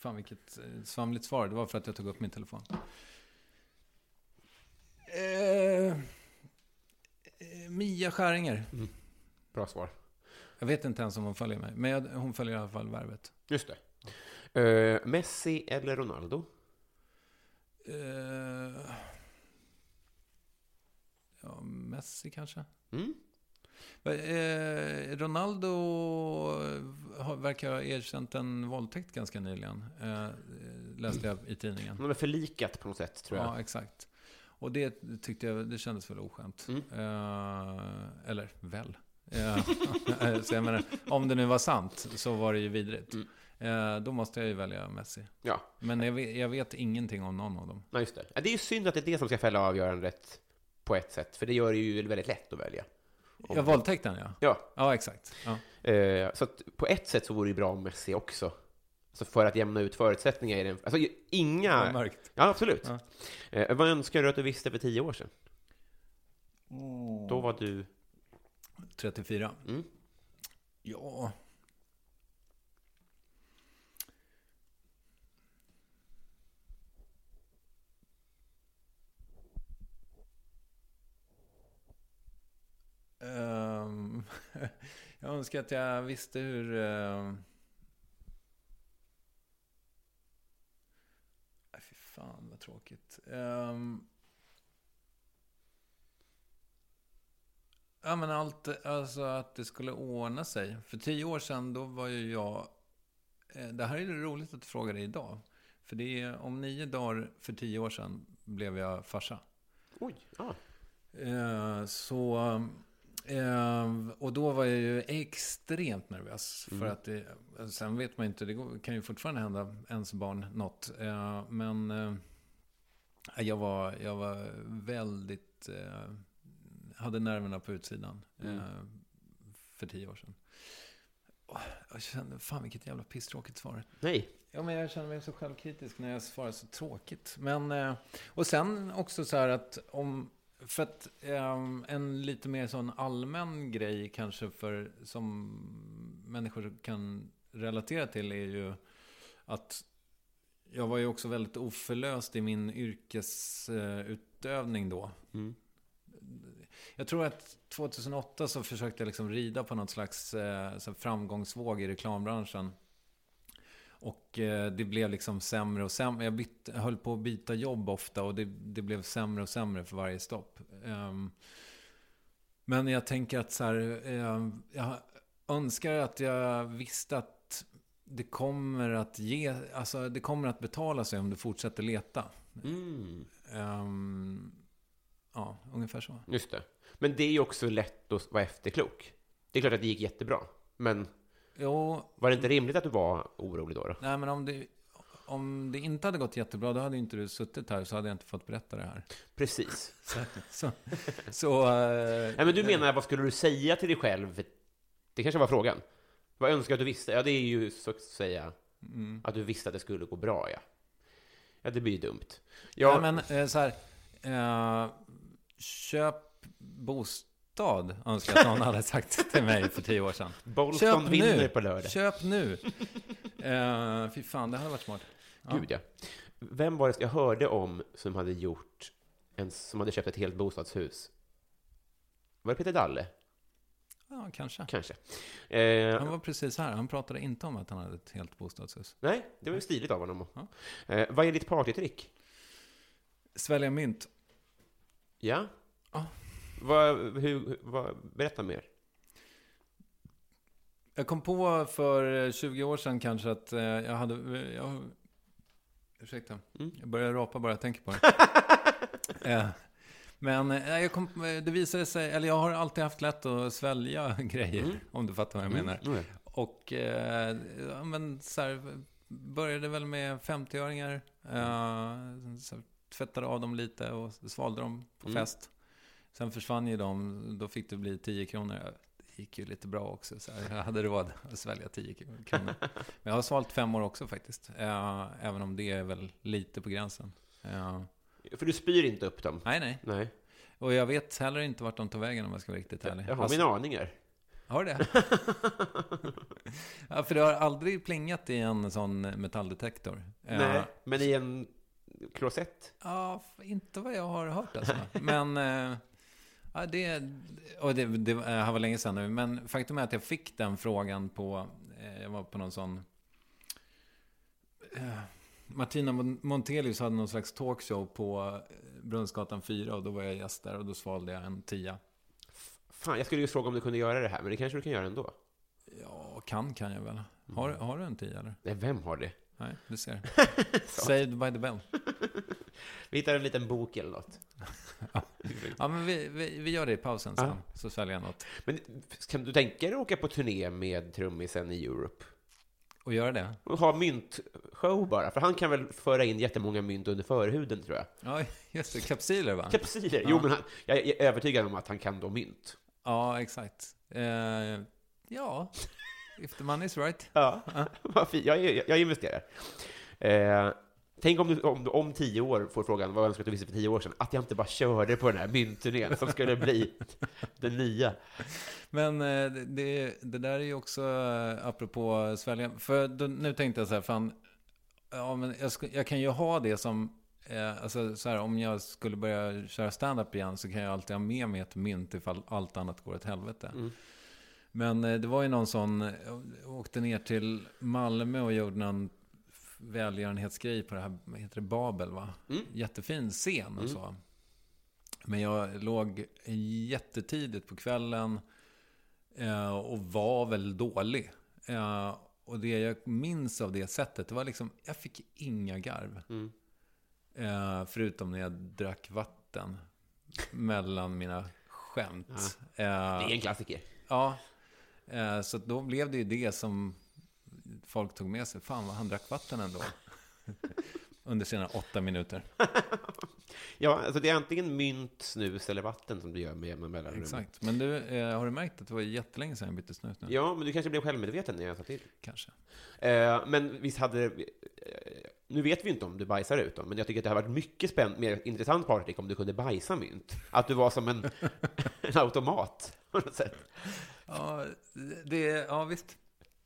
Speaker 3: fan vilket eh, svamligt svar. Det var för att jag tog upp min telefon. Ehm, eh, Mia Skäringer. Mm.
Speaker 2: Bra svar.
Speaker 3: Jag vet inte ens om hon följer mig. Men jag, hon följer i alla fall Värvet.
Speaker 2: Just det. Eh, Messi eller Ronaldo?
Speaker 3: Eh, ja, Messi kanske.
Speaker 2: Mm.
Speaker 3: Eh, Ronaldo har, verkar ha erkänt en våldtäkt ganska nyligen. Eh, läste jag i tidningen.
Speaker 2: De är förlikat på något sätt, tror jag.
Speaker 3: Ja, exakt. Och det tyckte jag, det kändes väl oskönt.
Speaker 2: Mm.
Speaker 3: Eh, eller väl. Så [laughs] jag menar, om det nu var sant så var det ju vidrigt.
Speaker 2: Mm.
Speaker 3: Eh, då måste jag ju välja Messi.
Speaker 2: Ja,
Speaker 3: Men jag vet, jag vet ingenting om någon av dem.
Speaker 2: nej, just det. Ja, Det är ju synd att det är det som ska fälla avgörandet på ett sätt, för det gör det ju väldigt lätt att välja. Om-
Speaker 3: Ja, våldtäkten ja.
Speaker 2: Ja,
Speaker 3: Ja, exakt. Ja.
Speaker 2: eh, så att på ett sätt så vore det ju bra om Messi också. Alltså för att jämna ut förutsättningar i den. Alltså inga...
Speaker 3: mörkt.
Speaker 2: Ja, absolut.
Speaker 3: Ja.
Speaker 2: Eh, vad önskar du att du visste för tio år sedan? Då var du...
Speaker 3: 34.
Speaker 2: Mm.
Speaker 3: Ja. Ehm, [laughs] jag önskar att jag visste hur... Uh... Fy fan vad tråkigt. Ehm, Ja men allt, alltså att det skulle ordna sig. För tio år sedan då var ju jag... eh, Det här är det roligt att du frågar det idag. För det är om nio dagar för tio år sedan blev jag farsa.
Speaker 2: Oj, ja.
Speaker 3: Eh, så... Eh, och då var jag ju extremt nervös. För att det, sen vet man inte, det kan ju fortfarande hända ens barn något. Men jag, var, jag var väldigt... Eh, hade nerverna på utsidan. Eh, för tio år sedan. Åh, Jag kände, fan vilket jävla pisstråkigt svar.
Speaker 2: Nej.
Speaker 3: Ja, men jag känner mig så självkritisk när jag svarar så tråkigt. Men, eh, och sen också så här att om... För att ehm, en lite mer sån allmän grej kanske för som människor kan relatera till är ju att jag var ju också väldigt oförlöst i min yrkesutövning då.
Speaker 2: Mm.
Speaker 3: Jag tror att 2008 så försökte jag liksom rida på något slags eh, framgångsvåg i reklambranschen. Och eh, det blev liksom sämre och sämre. Jag, bytte, jag höll på att byta jobb ofta och det, det blev sämre och sämre för varje stopp. Ehm, men jag tänker att så här, eh, jag önskar att jag visste att det kommer att ge, alltså det kommer att betala sig om du fortsätter leta.
Speaker 2: Mm.
Speaker 3: Ehm, ja, ungefär så.
Speaker 2: Just det. Men det är ju också lätt att vara efterklok. Det är klart att det gick jättebra. Men
Speaker 3: Jo,
Speaker 2: var det inte rimligt att du var orolig då? då?
Speaker 3: nej men om det, om det inte hade gått jättebra, då hade inte du suttit här, så hade jag inte fått berätta det här.
Speaker 2: Precis. [laughs]
Speaker 3: Så, så eh,
Speaker 2: Nej, men du menar, vad skulle du säga till dig själv? Det kanske var frågan. Vad önskar du att du visste? Ja, det är ju så att säga
Speaker 3: mm.
Speaker 2: att du visste att det skulle gå bra, ja. Ja, det blir ju dumt.
Speaker 3: Ja,
Speaker 2: Ja,
Speaker 3: men eh, så här. Eh, köp bostad, önskar jag att någon hade sagt till mig för tio år sedan.
Speaker 2: Bolton vinner på lördag.
Speaker 3: Köp nu! Eh, fy fan, det hade varit smart. Ja.
Speaker 2: Gud, ja. Vem var det jag hörde om som hade gjort en, som hade köpt ett helt bostadshus? Var det Peter Dalle?
Speaker 3: Ja, kanske.
Speaker 2: Kanske. Eh,
Speaker 3: Han var precis här. Han pratade inte om att han hade ett helt bostadshus.
Speaker 2: nej, det var ju stiligt av honom.
Speaker 3: Ja.
Speaker 2: Eh, vad är ditt partytrick?
Speaker 3: Svälja mynt.
Speaker 2: Ja?
Speaker 3: Ja.
Speaker 2: Vad, hur, vad, berätta mer.
Speaker 3: Jag kom på för 20 år sedan kanske att eh, jag hade... Jag, ursäkta.
Speaker 2: Mm.
Speaker 3: Jag börjar rapa bara jag tänker på det. [laughs] Eh, Men eh, jag kom, det visade sig, eller jag har alltid haft lätt att svälja [laughs] grejer,
Speaker 2: Mm.
Speaker 3: om du fattar vad jag menar.
Speaker 2: Mm.
Speaker 3: Och eh, ja, men så här, började väl med 50-öringar. Eh, tvättade av dem lite och svalde dem på
Speaker 2: Mm.
Speaker 3: fest. Sen försvann ju de, då fick det bli 10 kronor. Det gick ju lite bra också, så jag hade råd att svälja 10 kronor. Men jag har svalt fem år också faktiskt. Eh, även om det är väl lite på gränsen. Eh,
Speaker 2: För du spyr inte upp dem?
Speaker 3: nej, nej.
Speaker 2: Nej.
Speaker 3: Och jag vet heller inte vart de tar vägen om jag ska vara riktigt ärlig.
Speaker 2: Jag har
Speaker 3: Alltså-
Speaker 2: mina aningar.
Speaker 3: Har du det? [laughs] ja, för det har aldrig plingat i en sån metalldetektor.
Speaker 2: Nej,
Speaker 3: Eh,
Speaker 2: men i en klosett?
Speaker 3: Ja, inte vad jag har hört alltså. Men, ja, det, och det, det här var länge sedan nu. Men faktum är att jag fick den frågan på, eh, jag var på någon sån, eh, Martina Mon- Montelius hade någon slags talkshow på eh, Brunnsgatan 4 och då var jag gäst där och då svalde jag en tia.
Speaker 2: Fan, jag skulle ju fråga om du kunde göra det här, men det kanske du kan göra ändå.
Speaker 3: Ja, kan kan jag väl. Har, har du en tia eller?
Speaker 2: Nej, vem har det?
Speaker 3: Nej, du ser. [laughs] Saved by the bell. [laughs]
Speaker 2: Vi hittar en liten bok eller något.
Speaker 3: Ja, men vi, vi, vi gör det i pausen sen,
Speaker 2: Ja.
Speaker 3: så sväljer jag något.
Speaker 2: Men kan du tänka dig att åka på turné med trummisen i Europe?
Speaker 3: Och göra det?
Speaker 2: Och ha myntshow bara? För han kan väl föra in jättemånga mynt under förhuden, tror jag.
Speaker 3: Ja, just det. Kapsyler va?
Speaker 2: Kapsyler?
Speaker 3: Ja.
Speaker 2: Jo, men han, jag är övertygad om att han kan då mynt.
Speaker 3: Ja, exakt. Eh, ja, if the money is right.
Speaker 2: Ja, [laughs] vad fint. Jag, jag, jag investerar. Eh, tänk om du om, om tio år får frågan vad önskar du att du visste för tio år sedan? Att jag inte bara körde på den här myntturnén som skulle bli [laughs] den nya.
Speaker 3: Men eh, det, det där är ju också, eh, apropå svälja, för då, nu tänkte jag så här, fan, ja, men jag, ska, jag kan ju ha det som, eh, alltså så här, om jag skulle börja köra stand-up igen så kan jag alltid ha med mig ett mynt ifall allt annat går åt helvete.
Speaker 2: Mm.
Speaker 3: Men det var ju någon sån, jag åkte ner till Malmö och gjorde någon välgörenhetsgrej på det här, heter det, Babel va?
Speaker 2: Mm.
Speaker 3: Jättefin scen och
Speaker 2: Mm.
Speaker 3: så. Men jag låg jättetidigt på kvällen eh, och var väl dålig. Eh, och det jag minns av det sättet, det var liksom, jag fick inga garv.
Speaker 2: Mm.
Speaker 3: Eh, förutom när jag drack vatten mellan mina skämt.
Speaker 2: Det är
Speaker 3: Eh,
Speaker 2: en klassiker.
Speaker 3: Ja, eh, så då blev det ju det som folk tog med sig. Fan vad han drack vatten ändå. [laughs] Under sina åtta minuter.
Speaker 2: Ja, alltså det är antingen mynt, snus eller vatten som du gör med jämna mellanrum.
Speaker 3: Exakt. Men du, eh, har du märkt att det var jättelänge sedan jag bytte snus nu?
Speaker 2: Ja, men du kanske blev självmedveten när jag sa till.
Speaker 3: Kanske.
Speaker 2: Eh, men visst hade... Eh, nu vet vi inte om du bajsar ut dem, men jag tycker att det hade varit mycket spänn, mer intressant partytrick om du kunde bajsa mynt. Att du var som en, [laughs] en automat, på något sätt.
Speaker 3: Ja, det, ja, visst.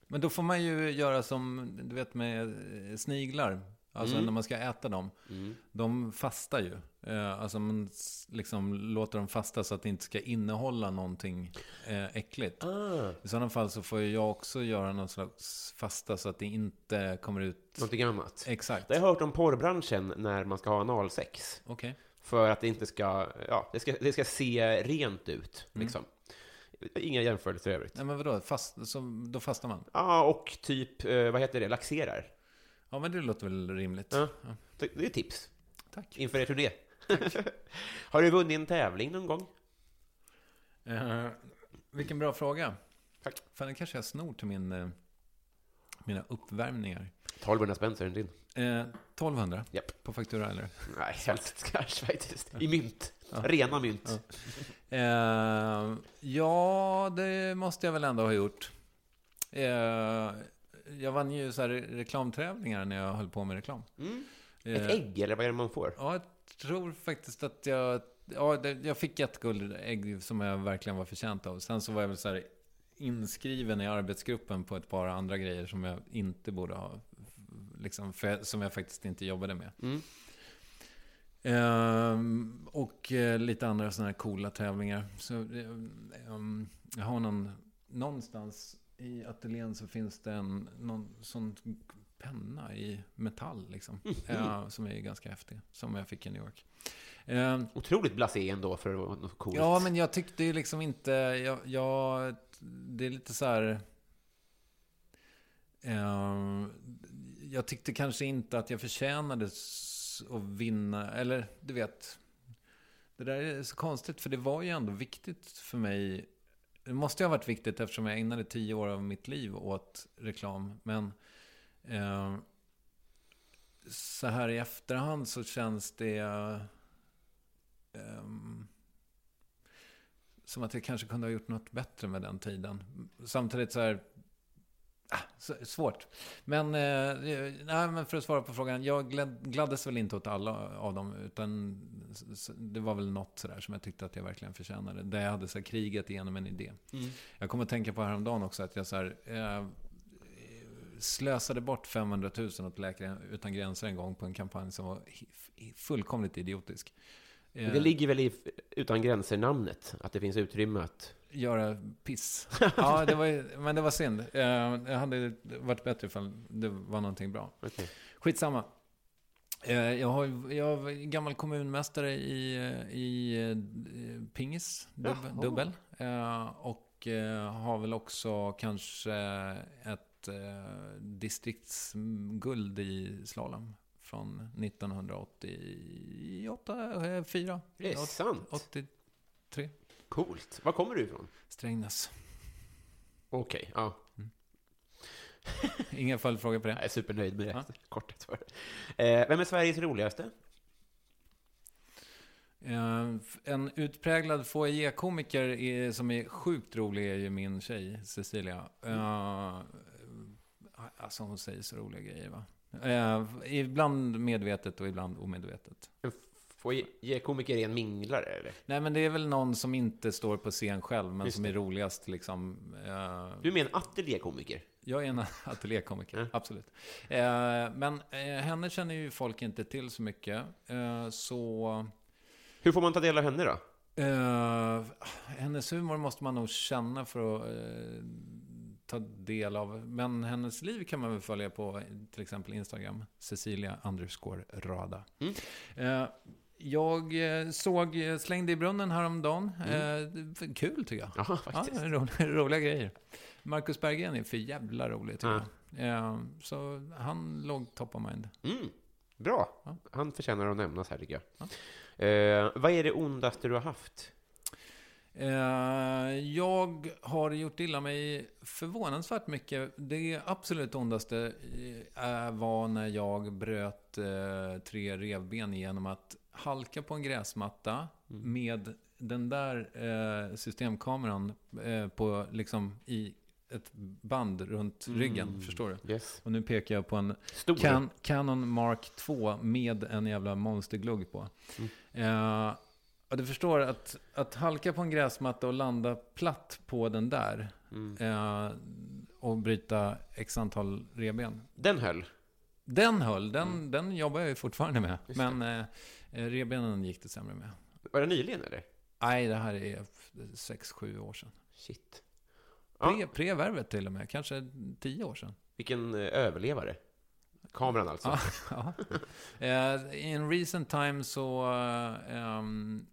Speaker 3: Men då får man ju göra som, du vet med eh, sniglar. Alltså
Speaker 2: Mm.
Speaker 3: när man ska äta dem. De fastar ju. Eh, Alltså man liksom låter dem fasta så att det inte ska innehålla någonting eh, äckligt.
Speaker 2: Ah.
Speaker 3: I sådana fall så får jag också göra någon slags fasta så att det inte kommer ut...
Speaker 2: Någonting annat.
Speaker 3: Exakt.
Speaker 2: Det har jag hört om porrbranschen när man ska ha analsex.
Speaker 3: Okej.
Speaker 2: För att det inte ska, ja, det ska, det ska se rent ut,
Speaker 3: Mm.
Speaker 2: Inga jämförelser i övrigt.
Speaker 3: Nej men vadå? Fast, så, då fastar man?
Speaker 2: Ja, och typ, eh, vad heter det, laxerar.
Speaker 3: Ja men det låter väl rimligt.
Speaker 2: Ja. Det det är tips
Speaker 3: Tack.
Speaker 2: inför er turné. [laughs] har du vunnit en tävling någon gång?
Speaker 3: Eh, vilken bra fråga.
Speaker 2: Tack.
Speaker 3: Fan, det kanske jag snor till min, eh, mina uppvärmningar.
Speaker 2: 1200 spänn så är den din.
Speaker 3: Eh, 1200
Speaker 2: Japp.
Speaker 3: på faktura eller?
Speaker 2: Nej, helst kanske faktiskt. I mynt. Rena mynt.
Speaker 3: Eh, ja, det måste jag väl ändå ha gjort. Eh, jag vann ju så här reklamtävlingar när jag höll på med reklam.
Speaker 2: Mm.
Speaker 3: Eh,
Speaker 2: Ett ägg, eller vad är det man får?
Speaker 3: Ja, jag tror faktiskt att jag... Ja, det, jag fick ett guldägg som jag verkligen var förtjänt av. Sen så var jag väl så här inskriven i arbetsgruppen på ett par andra grejer som jag inte borde ha... Liksom, för, som jag faktiskt inte jobbade med.
Speaker 2: Mm.
Speaker 3: Ehm, och eh, lite andra sådana här coola tävlingar. Så, eh, ehm, jag har någon... Någonstans i ateljén så finns det en någon sån penna i metall liksom. Eh, som är ganska häftig. Som jag fick i New York. Ehm,
Speaker 2: Otroligt blasé ändå för att vara något coolt.
Speaker 3: Ja, men jag tyckte ju liksom inte... Jag, jag, det är lite så här... ehm, jag tyckte kanske inte att jag förtjänade att vinna. Eller, du vet. Det där är så konstigt, för det var ju ändå viktigt för mig. Det måste ju ha varit viktigt eftersom jag ägnade tio år av mitt liv åt reklam. Men eh, så här i efterhand så känns det... eh, som att jag kanske kunde ha gjort något bättre med den tiden. Samtidigt så här... Ah, svårt. Men, eh, nej, men för att svara på frågan. Jag glad, gladdes väl inte åt alla av dem. Utan det var väl något sådär som jag tyckte att jag verkligen förtjänade. Där jag hade så här, krigat igenom en idé.
Speaker 2: Mm.
Speaker 3: Jag kommer att tänka på häromdagen också att jag så här, eh, slösade bort 500 000 åt Läkare Utan Gränser en gång på en kampanj som var fullkomligt idiotisk.
Speaker 2: Det ligger väl i Utan gränser-namnet? Att det finns utrymme att...
Speaker 3: göra piss. [laughs] Ja, det var, men det var synd. Eh, Det hade varit bättre ifall det var någonting bra.
Speaker 2: Okej.
Speaker 3: Skitsamma. Eh, Jag, har, jag var gammal kommunmästare i, eh, i pingis, dub, dubbel. Och har väl också kanske ett distriktsguld i slalom. Från 1988, eh, 4.
Speaker 2: Det är sant?
Speaker 3: 83.
Speaker 2: Coolt. Var kommer du ifrån?
Speaker 3: Strängnäs.
Speaker 2: Okej, ja.
Speaker 3: Inga följdfrågor på det?
Speaker 2: Jag är supernöjd med det.
Speaker 3: Ja.
Speaker 2: Kort svar. Eh, vem är Sveriges roligaste?
Speaker 3: Eh, En utpräglad foajékomiker som är sjukt rolig är ju min tjej, Cecilia. Eh, Alltså hon säger så roliga grejer va. Eh, Ibland medvetet och ibland omedvetet.
Speaker 2: En foajé-komiker är en minglare, eller?
Speaker 3: Nej men det är väl någon som inte står på scen själv men
Speaker 2: Just
Speaker 3: som
Speaker 2: det.
Speaker 3: är roligast liksom. Eh,
Speaker 2: Du är en ateljékomiker?
Speaker 3: Jag är en [laughs] ateljékomiker,
Speaker 2: Ja.
Speaker 3: absolut. Eh, Men eh, henne känner ju folk inte till så mycket. Så...
Speaker 2: Hur får man ta del av henne då?
Speaker 3: Uh, hennes humor måste man nog känna för att ta del av. Men hennes liv kan man väl följa på till exempel Instagram. Cecilia underscore rada.
Speaker 2: Mm.
Speaker 3: Eh, jag eh, såg eh, Slängde i brunnen häromdagen. Uh, kul tycker jag. Ja,
Speaker 2: Mm. faktiskt. [laughs]
Speaker 3: ro, roliga grejer. Marcus Berggren är för jävla rolig tycker
Speaker 2: Ja.
Speaker 3: jag. Eh, så han låg top of mind.
Speaker 2: Mm. Bra.
Speaker 3: Ja.
Speaker 2: Han förtjänar att nämnas här, tycker jag. Eh, vad är det ondaste du har haft?
Speaker 3: Eh, jag har gjort illa mig förvånansvärt mycket. Det absolut ondaste eh, var när jag bröt eh, tre revben genom att halka på en gräsmatta med den där eh, systemkameran eh, på, liksom, i ett band runt ryggen. Förstår du?
Speaker 2: Yes.
Speaker 3: Och nu pekar jag på en
Speaker 2: Stor.
Speaker 3: Can, Canon Mark 2 med en jävla monsterglugg på. Eh, och du förstår att, att halka på en gräsmatta och landa platt på den där
Speaker 2: Mm.
Speaker 3: eh, och bryta x antal revben.
Speaker 2: Den höll.
Speaker 3: Den höll, den, den jobbar jag ju fortfarande med.
Speaker 2: Just
Speaker 3: Men eh, eh, revbenen gick det sämre med.
Speaker 2: Var det nyligen, eller?
Speaker 3: Nej, det här är 6-7 år sedan.
Speaker 2: Shit. Ja,
Speaker 3: Pre, pre-värvet till och med, kanske 10 år sedan.
Speaker 2: vilken eh, överlevare. Kameran alltså.
Speaker 3: Ja, [laughs] ja. Eh, In recent time så... eh, ehm,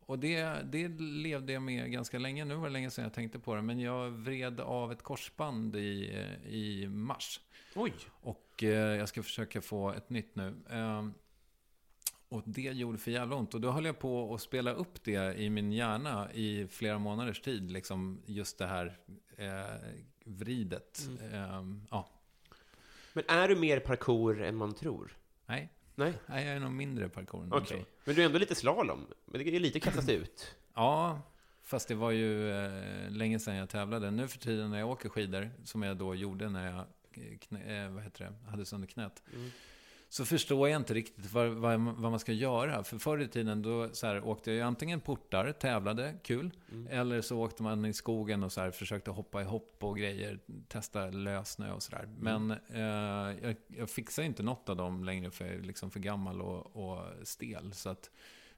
Speaker 3: och det, det levde jag med ganska länge. Nu var det länge sedan jag tänkte på det. Men jag vred av ett korsband i, eh, i mars.
Speaker 2: Oj.
Speaker 3: Och eh, jag ska försöka få ett nytt nu. Ehm, och det gjorde för jävla ont. Och då höll jag på att spela upp det i min hjärna i flera månaders tid. Liksom just det här eh, vridet. Ehm, ja.
Speaker 2: Men är du mer parkour än man tror?
Speaker 3: Nej,
Speaker 2: Nej?
Speaker 3: nej jag är nog mindre parkour än
Speaker 2: Okej.
Speaker 3: dig.
Speaker 2: Men du är ändå lite slalom. Men det är lite kastas [clears throat] ut.
Speaker 3: Ja, fast det var ju eh, länge sedan jag tävlade. Nu för tiden när jag åker skidor, som jag då gjorde när jag eh, knä, eh, vad heter det, hade sönder knät. Så förstår jag inte riktigt vad, vad, vad man ska göra. För förr i tiden då så här, åkte jag antingen portar, tävlade, kul. Eller så åkte man i skogen och så här, försökte hoppa i hopp och grejer. Testa lössnö och sådär. Men eh, jag, jag fixar inte något av dem längre för jag är liksom för gammal och, och stel. Så att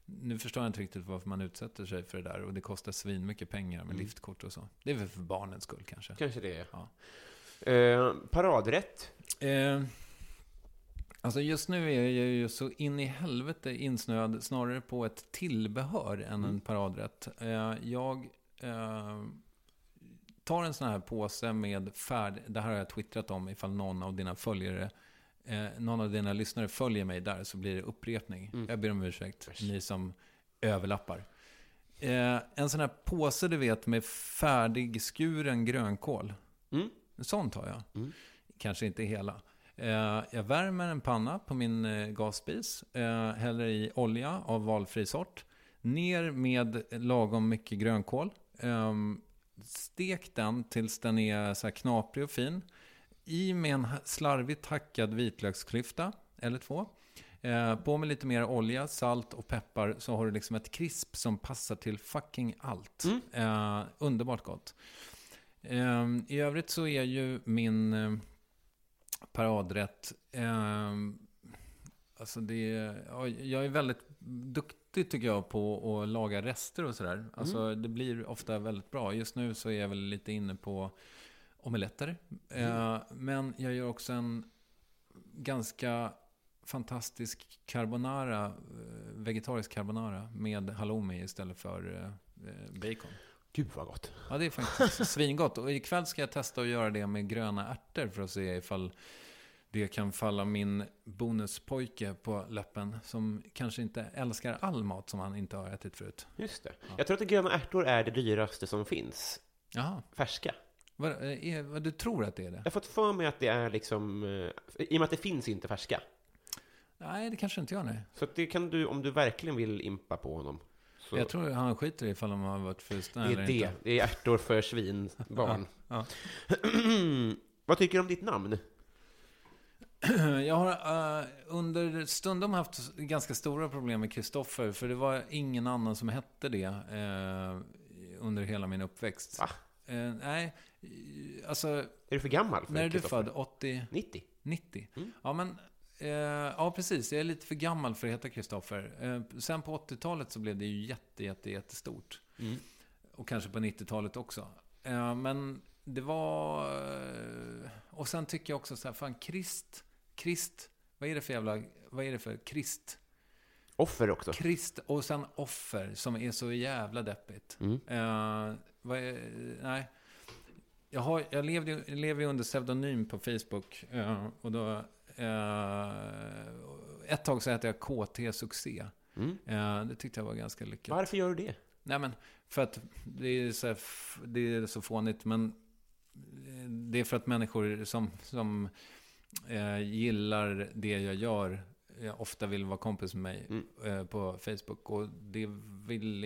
Speaker 3: nu förstår jag inte riktigt varför man utsätter sig för det där. Och det kostar svin mycket pengar med liftkort och så. Det är väl för barnens skull kanske.
Speaker 2: Kanske det.
Speaker 3: Ja.
Speaker 2: Eh, paradrätt.
Speaker 3: Eh, alltså just nu är jag ju så in i helvete insnöad snarare på ett tillbehör än en paradrätt. Eh, jag eh, tar en sån här påse med färd... Det här har jag twittrat om ifall någon av dina följare eh, någon av dina lyssnare följer mig där så blir det upprepning. Jag ber om ursäkt, ni som överlappar. Eh, en sån här påse du vet med färdigskuren grönkål.
Speaker 2: Mm.
Speaker 3: En sån tar jag. Kanske inte hela. Eh, jag värmer en panna på min eh, gasspis. Eh, häller i olja av valfri sort. Ner med lagom mycket grönkål. Eh, stek den tills den är så knaprig och fin. I med en slarvigt hackad vitlöksklyfta, eller två. På med lite mer olja, salt och peppar så har du liksom ett krisp som passar till fucking allt. Eh, underbart gott. Eh, I övrigt så är ju min paradrätt... Eh, alltså det, ja, jag är väldigt duktig tycker jag på att laga rester och sådär. Alltså det blir ofta väldigt bra. Just nu så är jag väl lite inne på omeletter. Eh, men jag gör också en ganska fantastisk carbonara, eh, vegetarisk carbonara med halloumi istället för eh, eh, bacon.
Speaker 2: Gud vad gott.
Speaker 3: Ja, det är faktiskt svingott. Och ikväll ska jag testa att göra det med gröna ärtor för att se ifall det kan falla min bonuspojke på läppen som kanske inte älskar all mat som han inte har ätit förut.
Speaker 2: Just det. Jag tror att gröna ärtor är det dyraste som finns.
Speaker 3: Jaha,
Speaker 2: Färska.
Speaker 3: vad, eh, är, vad, du tror att det är det?
Speaker 2: Jag har fått för mig att det är liksom... eh, I och med att det finns inte färska.
Speaker 3: Nej, det kanske inte jag nej.
Speaker 2: Så det kan du, om du verkligen vill impa på honom. Så
Speaker 3: Jag tror han skiter i ifall de har varit
Speaker 2: det
Speaker 3: eller
Speaker 2: är det.
Speaker 3: inte.
Speaker 2: Det är ärtor för svinbarn.
Speaker 3: Ja. [clears throat]
Speaker 2: Vad tycker du om ditt namn?
Speaker 3: Jag har eh, under stundom haft ganska stora problem med Kristoffer. För det var ingen annan som hette det eh, under hela min uppväxt.
Speaker 2: Va?
Speaker 3: Eh, nej, alltså
Speaker 2: Är du för gammal för
Speaker 3: när är du född? 80?
Speaker 2: 90.
Speaker 3: 90?
Speaker 2: Mm.
Speaker 3: Ja, men... Eh, ja, precis. Jag är lite för gammal för att heta Kristoffer. Eh, sen på 80-talet så blev det ju jätte, jätte, jättestort.
Speaker 2: Mm.
Speaker 3: Och kanske på 90-talet också. Eh, men det var... Och sen tycker jag också så här, fan Krist... Krist... Vad är det för jävla... Vad är det för Krist?
Speaker 2: Offer också.
Speaker 3: Krist och sen offer som är så jävla deppigt.
Speaker 2: Mm.
Speaker 3: Är, nej. Jag, har, jag levde, jag lever ju under pseudonym på Facebook. och då, ett tag så hette jag KT Succé.
Speaker 2: Mm.
Speaker 3: Eh, det tyckte jag var ganska lyckat.
Speaker 2: Varför gör du det?
Speaker 3: Nej men, för att det är så, här, det är så fånigt. Men eh, det är för att människor som, som eh, gillar det jag gör eh, ofta vill vara kompis med mig
Speaker 2: Mm.
Speaker 3: eh, på Facebook. Och det vill...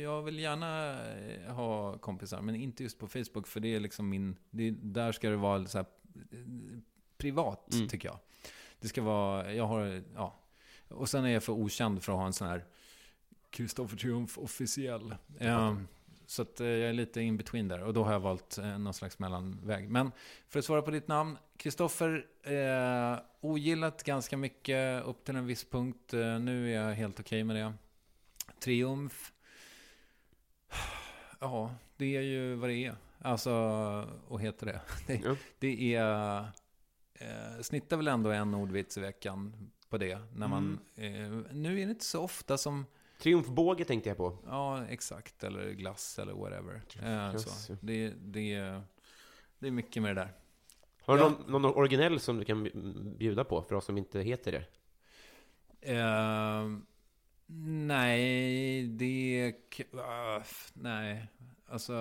Speaker 3: Jag vill gärna eh, ha kompisar, men inte just på Facebook. För det är liksom min... Det, där ska det vara så här, eh, privat,
Speaker 2: Mm.
Speaker 3: tycker jag. Det ska vara... Jag har... Ja. Och sen är jag för okänd för att ha en sån här Kristoffer Triumf officiell. Eh, så att eh, jag är lite in between där. Och då har jag valt eh, någon slags mellanväg. Men för att svara på ditt namn. Kristoffer, eh, ogillat ganska mycket upp till en viss punkt. Eh, nu är jag helt okej med det. Triumf. Ja, det är ju vad det är. Alltså, vad heter det? [laughs] Det,
Speaker 2: Ja.
Speaker 3: det är... Eh, snittar väl ändå en ordvits i veckan på det. När man,
Speaker 2: Mm.
Speaker 3: eh, nu är det inte så ofta som...
Speaker 2: Triumfbåge tänkte jag på.
Speaker 3: Ja, exakt. Eller glass eller whatever. Eh, så. Det, det, det är mycket med det där.
Speaker 2: Har du
Speaker 3: Ja.
Speaker 2: någon, någon originell som du kan bjuda på för oss som inte heter det?
Speaker 3: Eh, nej, det... f- nej. Alltså,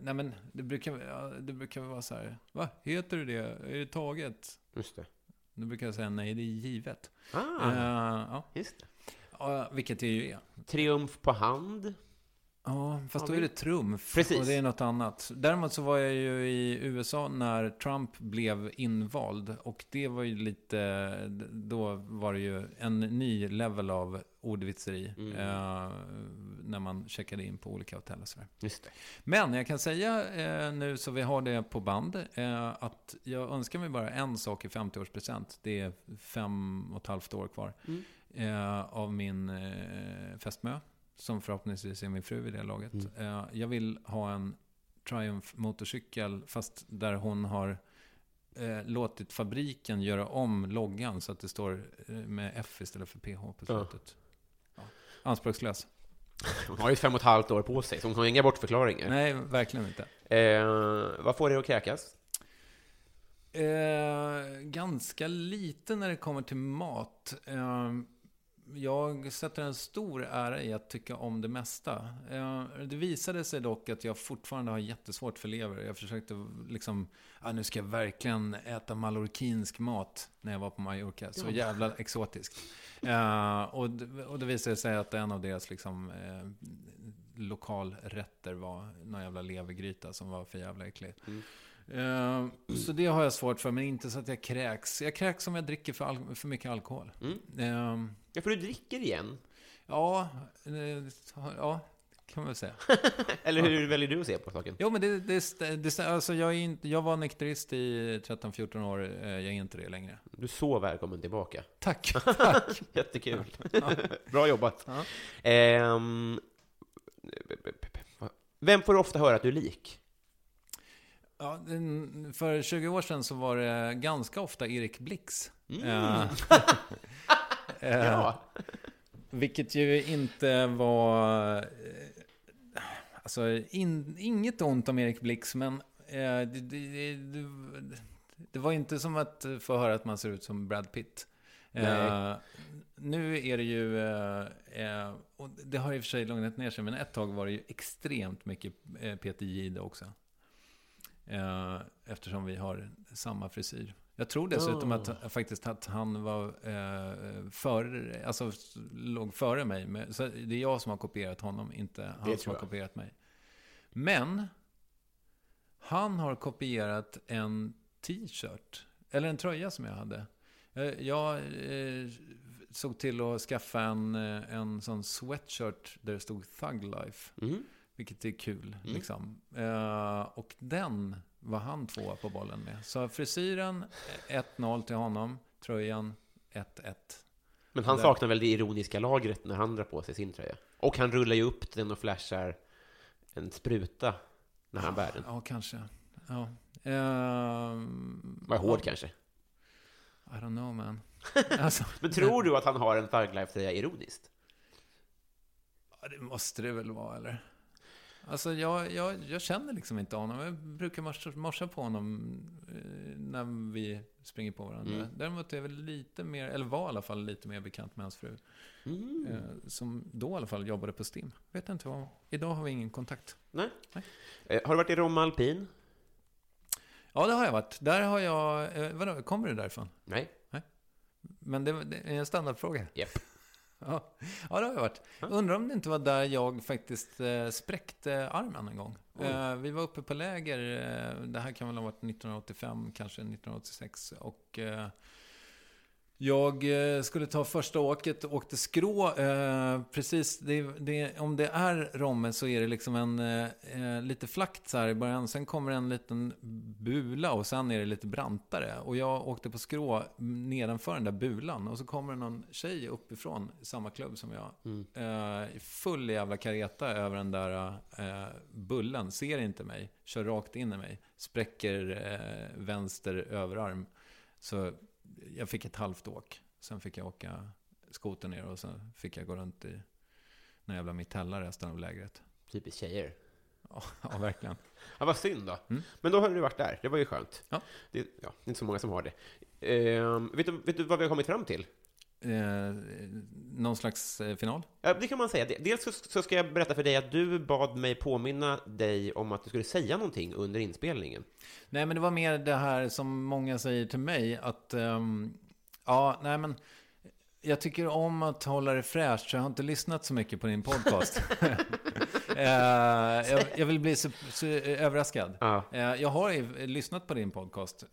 Speaker 3: nej men det brukar, det brukar vara så här. Va, heter du det? Är det taget?
Speaker 2: Just det.
Speaker 3: Då brukar jag säga nej, det är givet.
Speaker 2: Ah,
Speaker 3: Eh, ja,
Speaker 2: just det.
Speaker 3: ja, vilket det ju är.
Speaker 2: Triumf på hand.
Speaker 3: Ja, fast då är det trumf.
Speaker 2: Precis.
Speaker 3: Och det är något annat. Däremot så var jag ju i USA när Trump blev invald. Och det var ju lite, då var det ju en ny level av ordvitseri.
Speaker 2: Mm.
Speaker 3: Eh, när man checkade in på olika hotell och sådär. Men jag kan säga eh, nu så vi har det på band. Eh, att jag önskar mig bara en sak i 50-årspresent. Det är fem och ett halvt år kvar.
Speaker 2: Mm.
Speaker 3: Eh, av min eh, fästmö. Som förhoppningsvis är min fru vid det laget.
Speaker 2: Mm.
Speaker 3: Eh, jag vill ha en Triumph motorcykel. Fast där hon har eh, låtit fabriken göra om loggan. Så att det står eh, med F istället för PH på slutet. Ja. Anspråkslös.
Speaker 2: Hon har ju fem och ett halvt år på sig, så hon har inga bortförklaringar.
Speaker 3: Nej, verkligen inte.
Speaker 2: Eh, vad får dig att kräkas?
Speaker 3: Eh, ganska lite när det kommer till mat. Eh, jag sätter en stor ära i att tycka om det mesta. Eh, det visade sig dock att jag fortfarande har jättesvårt för lever. Jag försökte liksom, ah, nu ska jag verkligen äta mallorquinsk mat när jag var på Mallorca. Så jävla exotiskt. Eh, och, det- och det visade sig att en av deras liksom, eh, lokalrätter var någon jävla levergryta som var för jävla äcklig. Eh, så det har jag svårt för, men inte så att jag kräks. Jag kräks om jag dricker för, al- för mycket alkohol.
Speaker 2: Mm.
Speaker 3: Eh,
Speaker 2: Ja, för du dricker igen.
Speaker 3: ja, eh, ja, kan man väl säga. [laughs]
Speaker 2: Eller hur väljer du att se på saken?
Speaker 3: Jo, men det, det, det, alltså jag, är inte, jag var nykterist i 13-14 år. eh, Jag är inte det längre.
Speaker 2: Du är så välkommen tillbaka.
Speaker 3: Tack, [laughs] tack. [laughs]
Speaker 2: Jättekul. Bra jobbat.
Speaker 3: Ja.
Speaker 2: Ehm, vem får ofta höra att du är lik?
Speaker 3: Ja, för 20 år sedan så var det ganska ofta Erik Blix.
Speaker 2: Mm.
Speaker 3: Eh, [laughs] eh,
Speaker 2: Ja.
Speaker 3: Vilket ju inte var... eh, Alltså, in, inget ont om Erik Blix, men eh, det, det, det, det var inte som att få höra att man ser ut som Brad Pitt. Eh, nu är det ju... Eh, eh, och det har i och för sig lugnat ner sig, men ett tag var det ju extremt mycket Peter Jihde också. Eh, eftersom vi har samma frisyr. Jag tror dessutom
Speaker 2: Ah.
Speaker 3: att faktiskt att han var eh, före, alltså låg före mig. Men, så det är jag som har kopierat honom, inte han som har kopierat mig. Men han har kopierat en t-shirt, eller en tröja som jag hade. Eh, Jag eh, såg till att skaffa en, eh, en sån sweatshirt där det stod Thug Life.
Speaker 2: Mm.
Speaker 3: Vilket är kul.
Speaker 2: Mm.
Speaker 3: Liksom. Eh, och den var han tvåa på bollen med. Så frisyren, eh, 1-0 till honom. Tröjan, 1-1.
Speaker 2: Men han
Speaker 3: Där.
Speaker 2: saknar väl det ironiska lagret när han drar på sig sin tröja. Och han rullar ju upp den och flashar en spruta när han bär den.
Speaker 3: Ja, kanske. Ja. Ehm,
Speaker 2: Var hård
Speaker 3: ja,
Speaker 2: kanske.
Speaker 3: I don't know man. [laughs] Alltså,
Speaker 2: Men tror du att han har en Thug Life-tröja ironiskt?
Speaker 3: ja, det måste det väl vara, eller? Alltså, jag, jag, jag känner liksom inte honom. Jag brukar morsa, morsa på honom eh, när vi springer på varandra.
Speaker 2: Mm.
Speaker 3: Däremot är jag väl lite mer, eller var i alla fall lite mer bekant med hans fru.
Speaker 2: Mm.
Speaker 3: Eh, som då i alla fall jobbade på STIM. Vet inte vad. Idag har vi ingen kontakt.
Speaker 2: Nej.
Speaker 3: Nej.
Speaker 2: Eh, Har du varit i Romme Alpin?
Speaker 3: Ja, det har jag varit. Där har jag... Eh, vadå, kommer du därifrån?
Speaker 2: Nej.
Speaker 3: Men det, det är en standardfråga.
Speaker 2: Japp. [laughs]
Speaker 3: Ja. ja, det har jag varit. Undrar om det inte var där jag faktiskt eh, spräckte armen en gång. Eh, vi var uppe på läger. Eh, det här kan väl ha varit 1985, kanske 1986. Och eh, jag eh, skulle ta första åket och åkte skrå. Eh, precis, det, det, om det är Romme så är det liksom en eh, eh, lite flackt så här i början. Sen kommer en liten bula och sen är det lite brantare. Och jag åkte på skrå nedanför den där bulan. Och så kommer någon tjej uppifrån, samma klubb som jag.
Speaker 2: Mm.
Speaker 3: Eh, full jävla kareta över den där eh, bullen. Ser inte mig. Kör rakt in i mig. Spräcker vänster överarm. Så jag fick ett halvt åk. Sen fick jag åka skoter ner och sen fick jag gå runt i någon jävla mitella resten av lägret.
Speaker 2: Typiskt tjejer.
Speaker 3: Ja, [laughs] ja verkligen. [laughs]
Speaker 2: Ja, vad synd då.
Speaker 3: Mm.
Speaker 2: Men då har du varit där. Det var ju skönt.
Speaker 3: Ja.
Speaker 2: Det, ja, det är inte så många som har det. Ehm, vet, du, vet du vad vi har kommit fram till?
Speaker 3: Eh, någon slags eh, final.
Speaker 2: Ja, det kan man säga. Dels så, så ska jag berätta för dig att du bad mig påminna dig om att du skulle säga någonting under inspelningen.
Speaker 3: Nej, men det var mer det här som många säger till mig att ehm, ja, nej men jag tycker om att hålla det fräscht, så jag har inte lyssnat så mycket på din podcast. [laughs] Eh, jag, jag vill bli så, så överraskad. Eh, jag har ju lyssnat på din podcast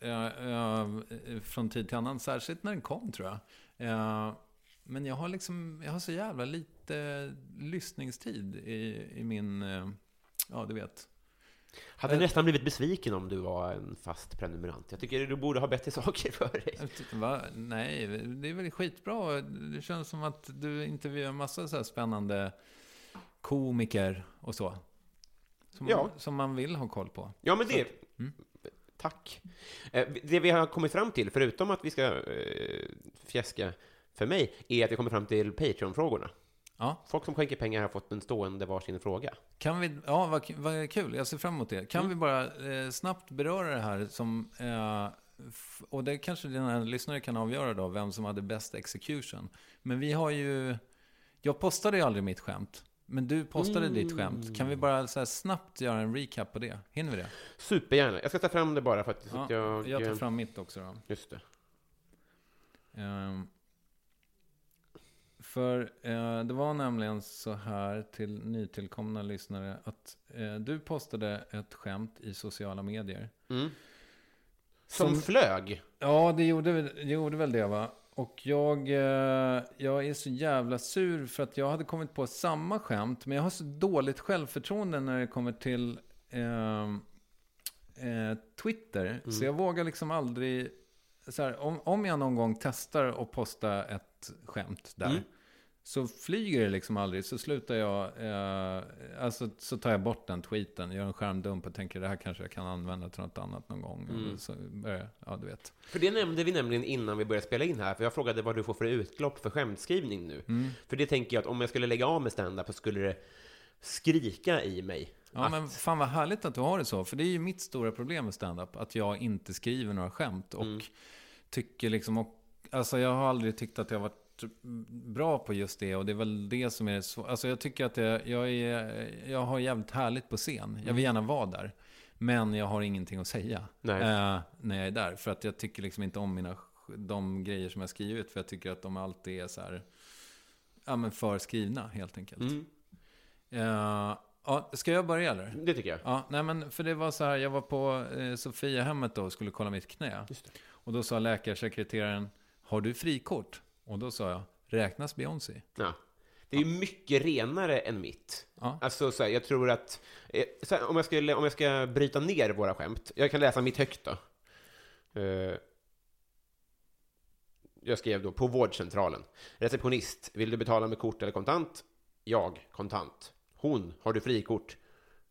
Speaker 3: från tid till annan, särskilt när den kom tror jag. Eh, Men jag har liksom, jag har så jävla lite lyssningstid i, i min, eh, ja du vet.
Speaker 2: Hade nästan blivit besviken om du var en fast prenumerant. Jag tycker du borde ha bättre [laughs] saker för dig.
Speaker 3: Jag Va? Nej, det är väl skitbra. Det känns som att du intervjuar massa så här spännande komiker och så. Som,
Speaker 2: Ja.
Speaker 3: man, som man vill ha koll på.
Speaker 2: Ja, men det...
Speaker 3: mm.
Speaker 2: Tack. Eh, Det vi har kommit fram till, förutom att vi ska eh, fjäska för mig, är att vi kommer fram till Patreon-frågorna.
Speaker 3: Ja,
Speaker 2: Folk som skänker pengar har fått en stående varsin fråga.
Speaker 3: kan vi, ja vad, vad kul. Jag ser fram emot det. Kan vi bara eh, snabbt beröra det här som, eh, och det kanske dina lyssnare kan avgöra då, vem som hade bäst execution. Men vi har ju, jag postade ju aldrig mitt skämt. Men du postade ditt skämt. Kan vi bara så snabbt göra en recap på det? Hinner vi det?
Speaker 2: Supergärna. Jag ska ta fram det bara för att,
Speaker 3: Ja,
Speaker 2: jag...
Speaker 3: jag tar fram mitt också då.
Speaker 2: Just det.
Speaker 3: Ehm, för eh, det var nämligen så här till nytillkomna lyssnare att eh, du postade ett skämt i sociala medier.
Speaker 2: Mm. Som,
Speaker 3: Som-
Speaker 2: flög.
Speaker 3: Ja, det gjorde, det gjorde väl det va? Och jag, eh, jag är så jävla sur för att jag hade kommit på samma skämt. Men jag har så dåligt självförtroende när det kommer till ehm, eh, Twitter. Så jag vågar liksom aldrig... Så här, om, om jag någon gång testar att posta ett skämt där.
Speaker 2: Mm.
Speaker 3: Så flyger det liksom aldrig. Så slutar jag... Eh, alltså så tar jag bort den tweeten. Gör en skärmdump och tänker det här kanske jag kan använda till något annat någon gång.
Speaker 2: Mm.
Speaker 3: Så börjar ja du vet.
Speaker 2: För det nämnde vi nämligen innan vi började spela in här, för jag frågade vad du får för utlopp för skämtskrivning nu.
Speaker 3: Mm.
Speaker 2: För det tänker jag att om jag skulle lägga av med stand-up så skulle det skrika i mig.
Speaker 3: Ja,
Speaker 2: att,
Speaker 3: men fan vad härligt att du har det så. För det är ju mitt stora problem med stand-up. Att jag inte skriver några skämt. Och
Speaker 2: Mm.
Speaker 3: tycker liksom... Och, alltså jag har aldrig tyckt att jag varit bra på just det. Och det är väl det som är så. Alltså jag tycker att jag, jag, är, jag har jävligt härligt på scen. Jag vill gärna vara där. Men jag har ingenting att säga. Eh, när jag är där. För att jag tycker liksom inte om mina, de grejer som jag skrivit. För jag tycker att de alltid är så här... Ja men för skrivna helt enkelt.
Speaker 2: Mm,
Speaker 3: Eh, ja, ska jag börja eller?
Speaker 2: det tycker jag.
Speaker 3: Ja, nej men för det var så här, jag var på eh, Sofiahemmet då och skulle kolla mitt knä.
Speaker 2: Det.
Speaker 3: Och då sa läkarsekreteraren, har du frikort? Och då sa jag, räknas Beyoncé?
Speaker 2: Ja. Det är ju mycket renare än mitt.
Speaker 3: Ja.
Speaker 2: Alltså, så här, jag tror att... Eh, här, om, jag skulle, om jag ska bryta ner våra skämt, jag kan läsa mitt högt då. Eh, jag skrev då på vårdcentralen. Receptionist, vill du betala med kort eller kontant? Jag, kontant. Hon, har du frikort?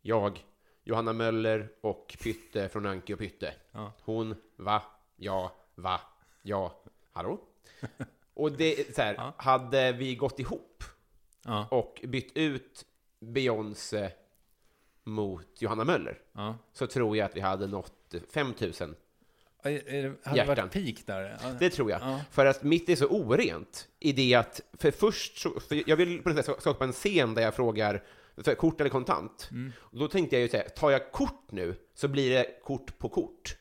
Speaker 2: Jag, Johanna Möller och Pytte från Anki och Pytte.
Speaker 3: Ja.
Speaker 2: Hon, va? Ja, va? Ja, hallå? [laughs] Och det, så här,
Speaker 3: Ja.
Speaker 2: hade vi gått ihop
Speaker 3: Ja,
Speaker 2: och bytt ut Beyoncé mot Johanna Möller
Speaker 3: ja.
Speaker 2: så tror jag att vi hade nått 5000.
Speaker 3: Är, är, det- hade det varit peak där? Ja.
Speaker 2: Det tror jag.
Speaker 3: Ja.
Speaker 2: För att mitt är så orent i det att, för först så, för jag vill på något sätt skapa en scen där jag frågar kort eller kontant.
Speaker 3: Mm.
Speaker 2: Och då tänkte jag ju säga, tar jag kort nu så blir det kort på kort.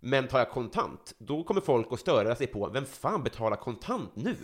Speaker 2: Men tar jag kontant, då kommer folk att störa sig på, vem fan betalar kontant nu?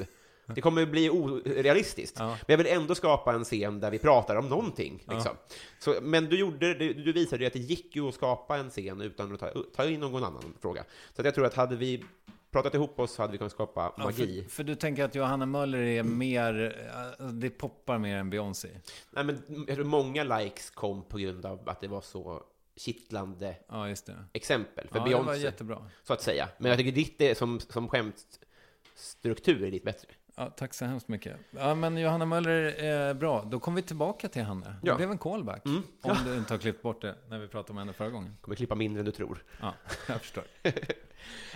Speaker 2: Det kommer bli orealistiskt.
Speaker 3: Ja.
Speaker 2: Men jag vill ändå skapa en scen där vi pratar om någonting. Liksom. Så, men du, gjorde, du, du visade ju att det gick ju att skapa en scen utan att ta, ta in någon annan fråga. Så att jag tror att hade vi pratat ihop oss hade vi kunnat skapa
Speaker 3: Ja,
Speaker 2: magi.
Speaker 3: för, för du tänker att Johanna Möller är mer, eh, det poppar mer än Beyoncé?
Speaker 2: Nej, men många likes kom på grund av att det var så kittlande
Speaker 3: Ja,
Speaker 2: exempel för
Speaker 3: Ja, det var
Speaker 2: Beyoncé,
Speaker 3: jättebra.
Speaker 2: så att säga. Men jag tycker ditt är som, som skämtstruktur är lite bättre.
Speaker 3: Ja, tack så hemskt mycket. Ja, men Johanna Möller är bra. Då kommer vi tillbaka till henne. Det
Speaker 2: Ja.
Speaker 3: blev en callback.
Speaker 2: Mm.
Speaker 3: Om du inte har klippt bort det när vi pratade om henne förra gången.
Speaker 2: Kommer klippa mindre än du tror.
Speaker 3: Ja, jag förstår. [laughs]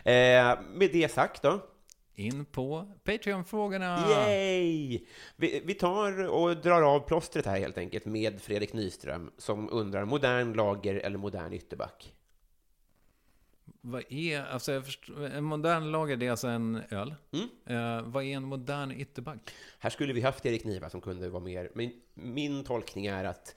Speaker 2: Eh, med det sagt då,
Speaker 3: In på Patreon-frågorna.
Speaker 2: Yay! Vi, vi tar och drar av plåstret här helt enkelt med Fredrik Nyström som undrar modern lager eller modern ytterback.
Speaker 3: vad är, alltså jag förstår, en modern lager det är alltså en öl.
Speaker 2: Mm.
Speaker 3: Eh, vad är en modern ytterback?
Speaker 2: Här skulle vi haft Erik Niva som kunde vara mer, men min tolkning är att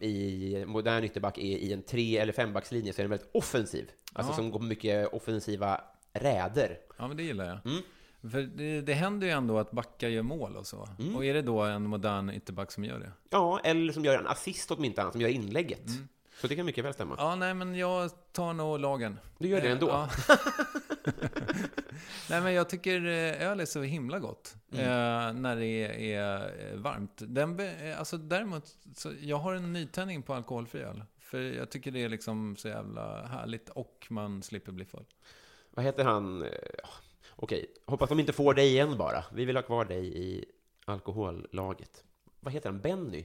Speaker 2: i modern ytterback är i en tre eller fembackslinje så är den väldigt offensiv. Alltså
Speaker 3: Ja.
Speaker 2: som går mycket offensiva räder.
Speaker 3: Ja, men det gillar jag.
Speaker 2: Mm.
Speaker 3: För det, det händer ju ändå att backar gör mål och så.
Speaker 2: Mm.
Speaker 3: Och är det då en modern ytterback som gör det?
Speaker 2: Ja, eller som gör en assist åtminstone, som gör inlägget. Så det kan mycket väl stämma.
Speaker 3: Ja, nej, men jag tar nog lagen.
Speaker 2: Du gör det
Speaker 3: Eh,
Speaker 2: ändå?
Speaker 3: Ja. [laughs] [laughs] nej, men jag tycker eh, öl är så himla gott
Speaker 2: Mm.
Speaker 3: eh, när det är, eh, varmt. Den, eh, alltså, däremot, så jag har en nytändning på alkoholfri öl. För jag tycker det är liksom så jävla härligt och man slipper bli full.
Speaker 2: Vad heter han? Eh, Okej, hoppas de inte får dig igen bara. Vi vill ha kvar dig i alkohollaget. Vad heter han? Benny?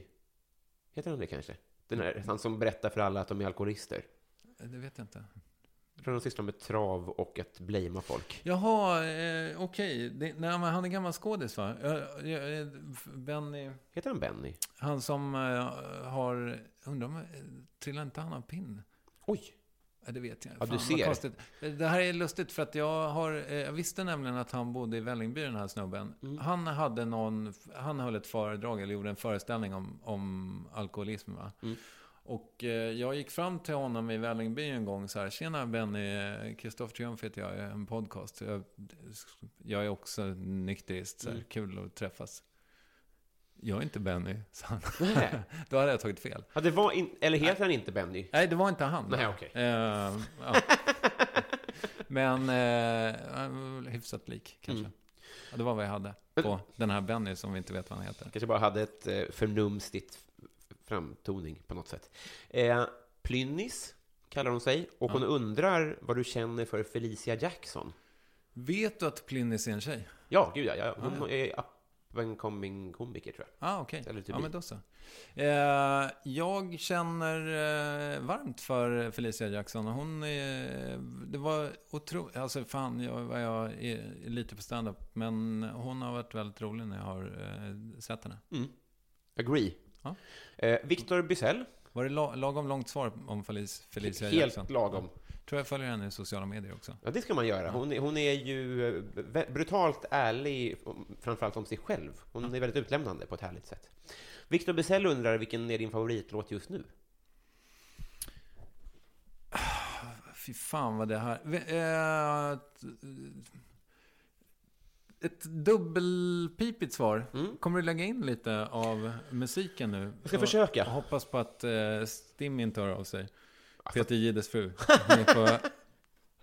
Speaker 2: Heter han det kanske? Den här, han som berättar för alla att de är alkoholister.
Speaker 3: Eh, Det vet jag inte.
Speaker 2: Jag tror de sysslar med trav och att blamea folk.
Speaker 3: Jaha, eh, okej. Det- Nej, men han är gammal skådis va? Eh, Benny,
Speaker 2: Heter han Benny?
Speaker 3: han som eh, har, undrar om, trillar inte han av pinn?
Speaker 2: Oj!
Speaker 3: Ja, det vet jag.
Speaker 2: Ja, du ser.
Speaker 3: konstigt. Det här är lustigt för att jag har, eh, jag visste nämligen att han bodde i Vällingby den här snubben.
Speaker 2: Mm.
Speaker 3: Han hade någon, han höll ett föredrag eller gjorde en föreställning om, om alkoholism va.
Speaker 2: Mm.
Speaker 3: Och eh, jag gick fram till honom i Vällingby en gång så här, tjena Benny, Kristoffer Triumf heter jag, jag en podcast. Jag, jag är också nykterist, så här,
Speaker 2: Mm.
Speaker 3: kul att träffas. Jag är inte Benny, sa han.
Speaker 2: Nej. [laughs]
Speaker 3: Då hade jag tagit fel.
Speaker 2: Ja, det var in, eller heter han inte Benny?
Speaker 3: Nej, det var inte han.
Speaker 2: Nej, okej.
Speaker 3: Ja. [laughs] Men eh, han var väl hyfsat lik, kanske.
Speaker 2: Mm.
Speaker 3: Ja, det var vad jag hade på den här Benny som vi inte vet vad han heter.
Speaker 2: Kanske bara hade ett eh, förnumstigt framtoning på något sätt. Eh, Plynnis kallar hon sig, och hon
Speaker 3: Ja.
Speaker 2: undrar vad du känner för Felicia Jackson.
Speaker 3: Vet du att Plynnis är en tjej?
Speaker 2: Ja, gud ja, ja. hon
Speaker 3: Ah,
Speaker 2: är up and coming komiker tror jag.
Speaker 3: Ah, okej.
Speaker 2: Eller typ
Speaker 3: Ja, men då så. Eh, jag känner eh, varmt för Felicia Jackson. Hon är, det var otroligt, alltså fan, jag, jag är lite på stand-up, men hon har varit väldigt rolig när jag har eh, sett henne.
Speaker 2: Mm. Agree.
Speaker 3: Ja.
Speaker 2: Eh, Victor Bysell,
Speaker 3: Var det la, lagom långt svar om Felicia,
Speaker 2: helt
Speaker 3: Jackson?
Speaker 2: lagom.
Speaker 3: Tror jag följer henne i sociala medier också.
Speaker 2: Ja, det ska man göra. Hon, är- hon är ju eh, brutalt ärlig, framförallt om sig själv. Hon är väldigt utlämnande på ett härligt sätt. Victor Bysell undrar vilken är din favoritlåt just nu? [sighs]
Speaker 3: Fy fan vad det här... Eh, ett- ett dubbelpipigt svar.
Speaker 2: Mm.
Speaker 3: Kommer du lägga in lite av musiken nu?
Speaker 2: Jag ska försöka.
Speaker 3: och hoppas på att eh, Stim inte hör av sig.
Speaker 2: Alltså-
Speaker 3: Peter Gides fru. [laughs] Hon är, på,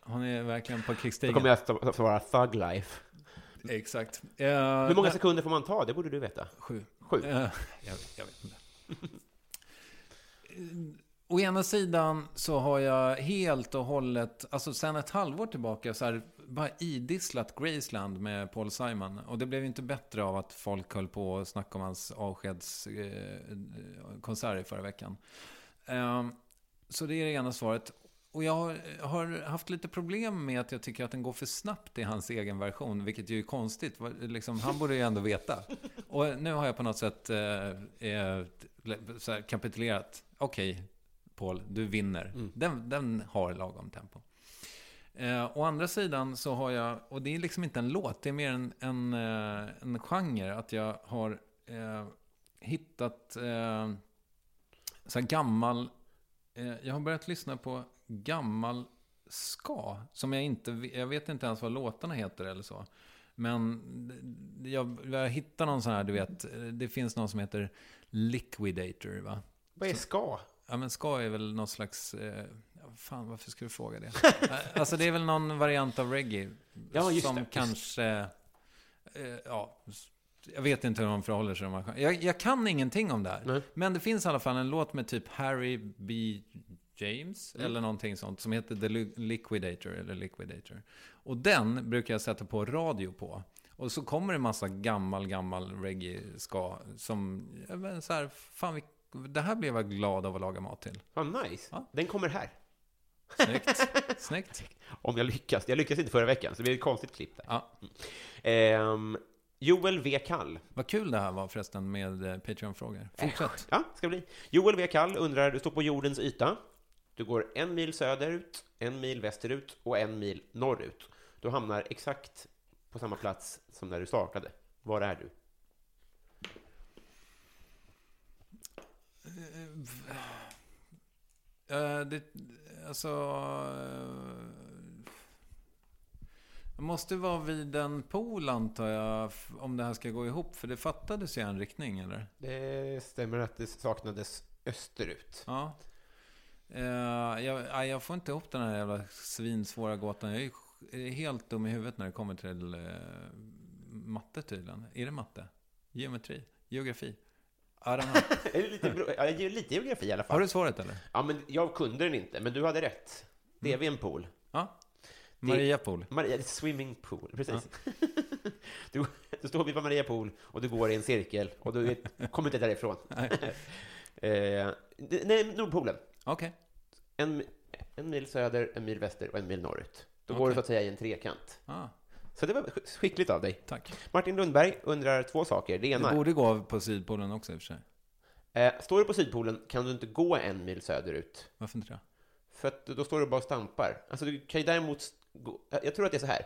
Speaker 3: hon är verkligen på
Speaker 2: Då
Speaker 3: krigsstigen.
Speaker 2: kommer jag att svara Thug Life.
Speaker 3: Exakt. Eh,
Speaker 2: Hur många sekunder får man ta? Det borde du veta.
Speaker 3: Sju.
Speaker 2: Sju.
Speaker 3: Eh, jag, jag vet inte. [laughs] Å ena sidan så har jag helt och hållet, alltså sen ett halvår tillbaka, så här, bara idisslat Graceland med Paul Simon. Och det blev ju inte bättre av att folk höll på och snacka om hans avskedskonsert i förra veckan. Eh, så det är det ena svaret. Och jag har, haft lite problem med att jag tycker att den går för snabbt i hans egen version, vilket ju är konstigt. Liksom, han borde ju ändå veta. Och nu har jag på något sätt eh, eh, kapitulerat. Okej, Paul, du vinner.
Speaker 2: Mm.
Speaker 3: Den, den har lagom tempo. Eh, å andra sidan så har jag, och det är liksom inte en låt, det är mer en, en, eh, en genre, att jag har eh, hittat eh, så gammal, jag har börjat lyssna på gammal ska, som jag inte, jag vet inte ens vad låtarna heter eller så. Men jag, jag hittar någon sån här, du vet, det finns någon som heter Liquidator, va?
Speaker 2: Vad är ska?
Speaker 3: Ja, men ska är väl någon slags... Eh, fan, varför ska du fråga det? [laughs] Eh, alltså, det är väl någon variant av reggae.
Speaker 2: Ja, just
Speaker 3: som
Speaker 2: det,
Speaker 3: kanske... Eh, ja, jag vet inte hur de förhåller sig. Jag, jag kan ingenting om det här.
Speaker 2: Nej.
Speaker 3: Men det finns i alla fall en låt med typ Harry B. James,
Speaker 2: Mm.
Speaker 3: eller någonting sånt, som heter The Li- Liquidator, eller Liquidator. Och den brukar jag sätta på radio på. Och så kommer det en massa gammal, gammal reggae ska som, så här, fan, vi, det här blev jag glad av att laga mat till.
Speaker 2: Vad nice.
Speaker 3: Ja.
Speaker 2: Den kommer här.
Speaker 3: Snyggt. [laughs] Snyggt.
Speaker 2: Om jag lyckas. Jag lyckades inte förra veckan, så det blir ett konstigt klipp där.
Speaker 3: Ja.
Speaker 2: Ehm, Joel V. Kall.
Speaker 3: Vad kul det här var förresten med eh, Patreon-frågor. Fortsätt.
Speaker 2: Ja, ska bli. Joel V. Kall undrar, du står på jordens yta. Du går en mil söderut, en mil västerut och en mil norrut. Du hamnar exakt på samma plats som när du startade. Var är du?
Speaker 3: Eh, det, alltså... Det måste vara vid en pool antar jag, om det här ska gå ihop. För det fattades ju en riktning, eller?
Speaker 2: Det stämmer att det saknades österut.
Speaker 3: Ja. Eh, jag, jag får inte ihop den här jävla svinsvåra gåtan. Jag är ju helt dum i huvudet när det kommer till eh, matte tydligen. Är det matte? Geometri? Geografi? [laughs]
Speaker 2: Lite, ja, lite geografi i alla fall.
Speaker 3: Har du svaret eller?
Speaker 2: Ja, men jag kunde den inte, men du hade rätt. Det är vid en pool.
Speaker 3: Ja. Maria Pool.
Speaker 2: Maria, swimming pool, precis. [laughs] Du, du står vid Maria pool och du går i en cirkel och du vet- kommer inte därifrån. [laughs] [laughs] eh, nej, Nordpolen.
Speaker 3: Okej.
Speaker 2: En, en mil söder, en mil väster och en mil norrut. Då går
Speaker 3: Okej.
Speaker 2: du så att säga i en trekant.
Speaker 3: Ah,
Speaker 2: Så det var sk- skickligt av dig.
Speaker 3: tack.
Speaker 2: Martin Lundberg undrar två saker. Det ena,
Speaker 3: borde gå på Sydpolen också i och för sig.
Speaker 2: eh, står du på Sydpolen kan du inte gå en mil söderut.
Speaker 3: Varför inte det?
Speaker 2: För att då står du bara och stampar. Alltså du kan ju däremot jag tror att det är så här.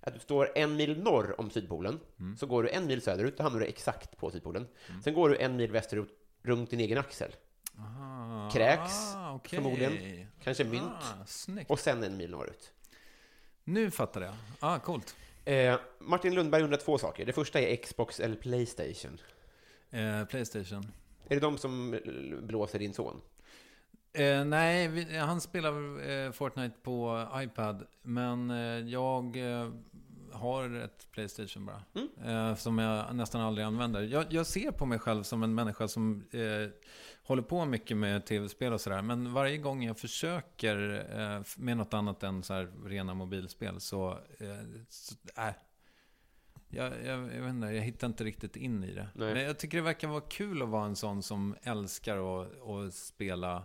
Speaker 2: Att du står en mil norr om Sydpolen,
Speaker 3: Mm.
Speaker 2: så går du en mil söderut, då hamnar du exakt på Sydpolen. Sen går du en mil västerut, runt din egen axel.
Speaker 3: Aha.
Speaker 2: Kräks,
Speaker 3: ah, okej.
Speaker 2: förmodligen. Kanske mynt.
Speaker 3: Ah.
Speaker 2: Och sen en mil norrut.
Speaker 3: Nu fattar jag. Ah, coolt.
Speaker 2: Eh, Martin Lundberg undrar två saker. Det första är Xbox eller Playstation.
Speaker 3: Eh, Playstation.
Speaker 2: Är det de som blåser din son?
Speaker 3: Eh, nej, vi, han spelar eh, Fortnite på iPad. Men eh, jag eh, har ett Playstation bara. Eh, som jag nästan aldrig använder. Jag, jag ser på mig själv som en människa som eh, håller på mycket med tv-spel och sådär. Men varje gång jag försöker med något annat än så här rena mobilspel så... Så äh, jag, jag, jag vet inte, jag hittar inte riktigt in i det.
Speaker 2: Nej.
Speaker 3: Men jag tycker det verkar vara kul att vara en sån som älskar att, att spela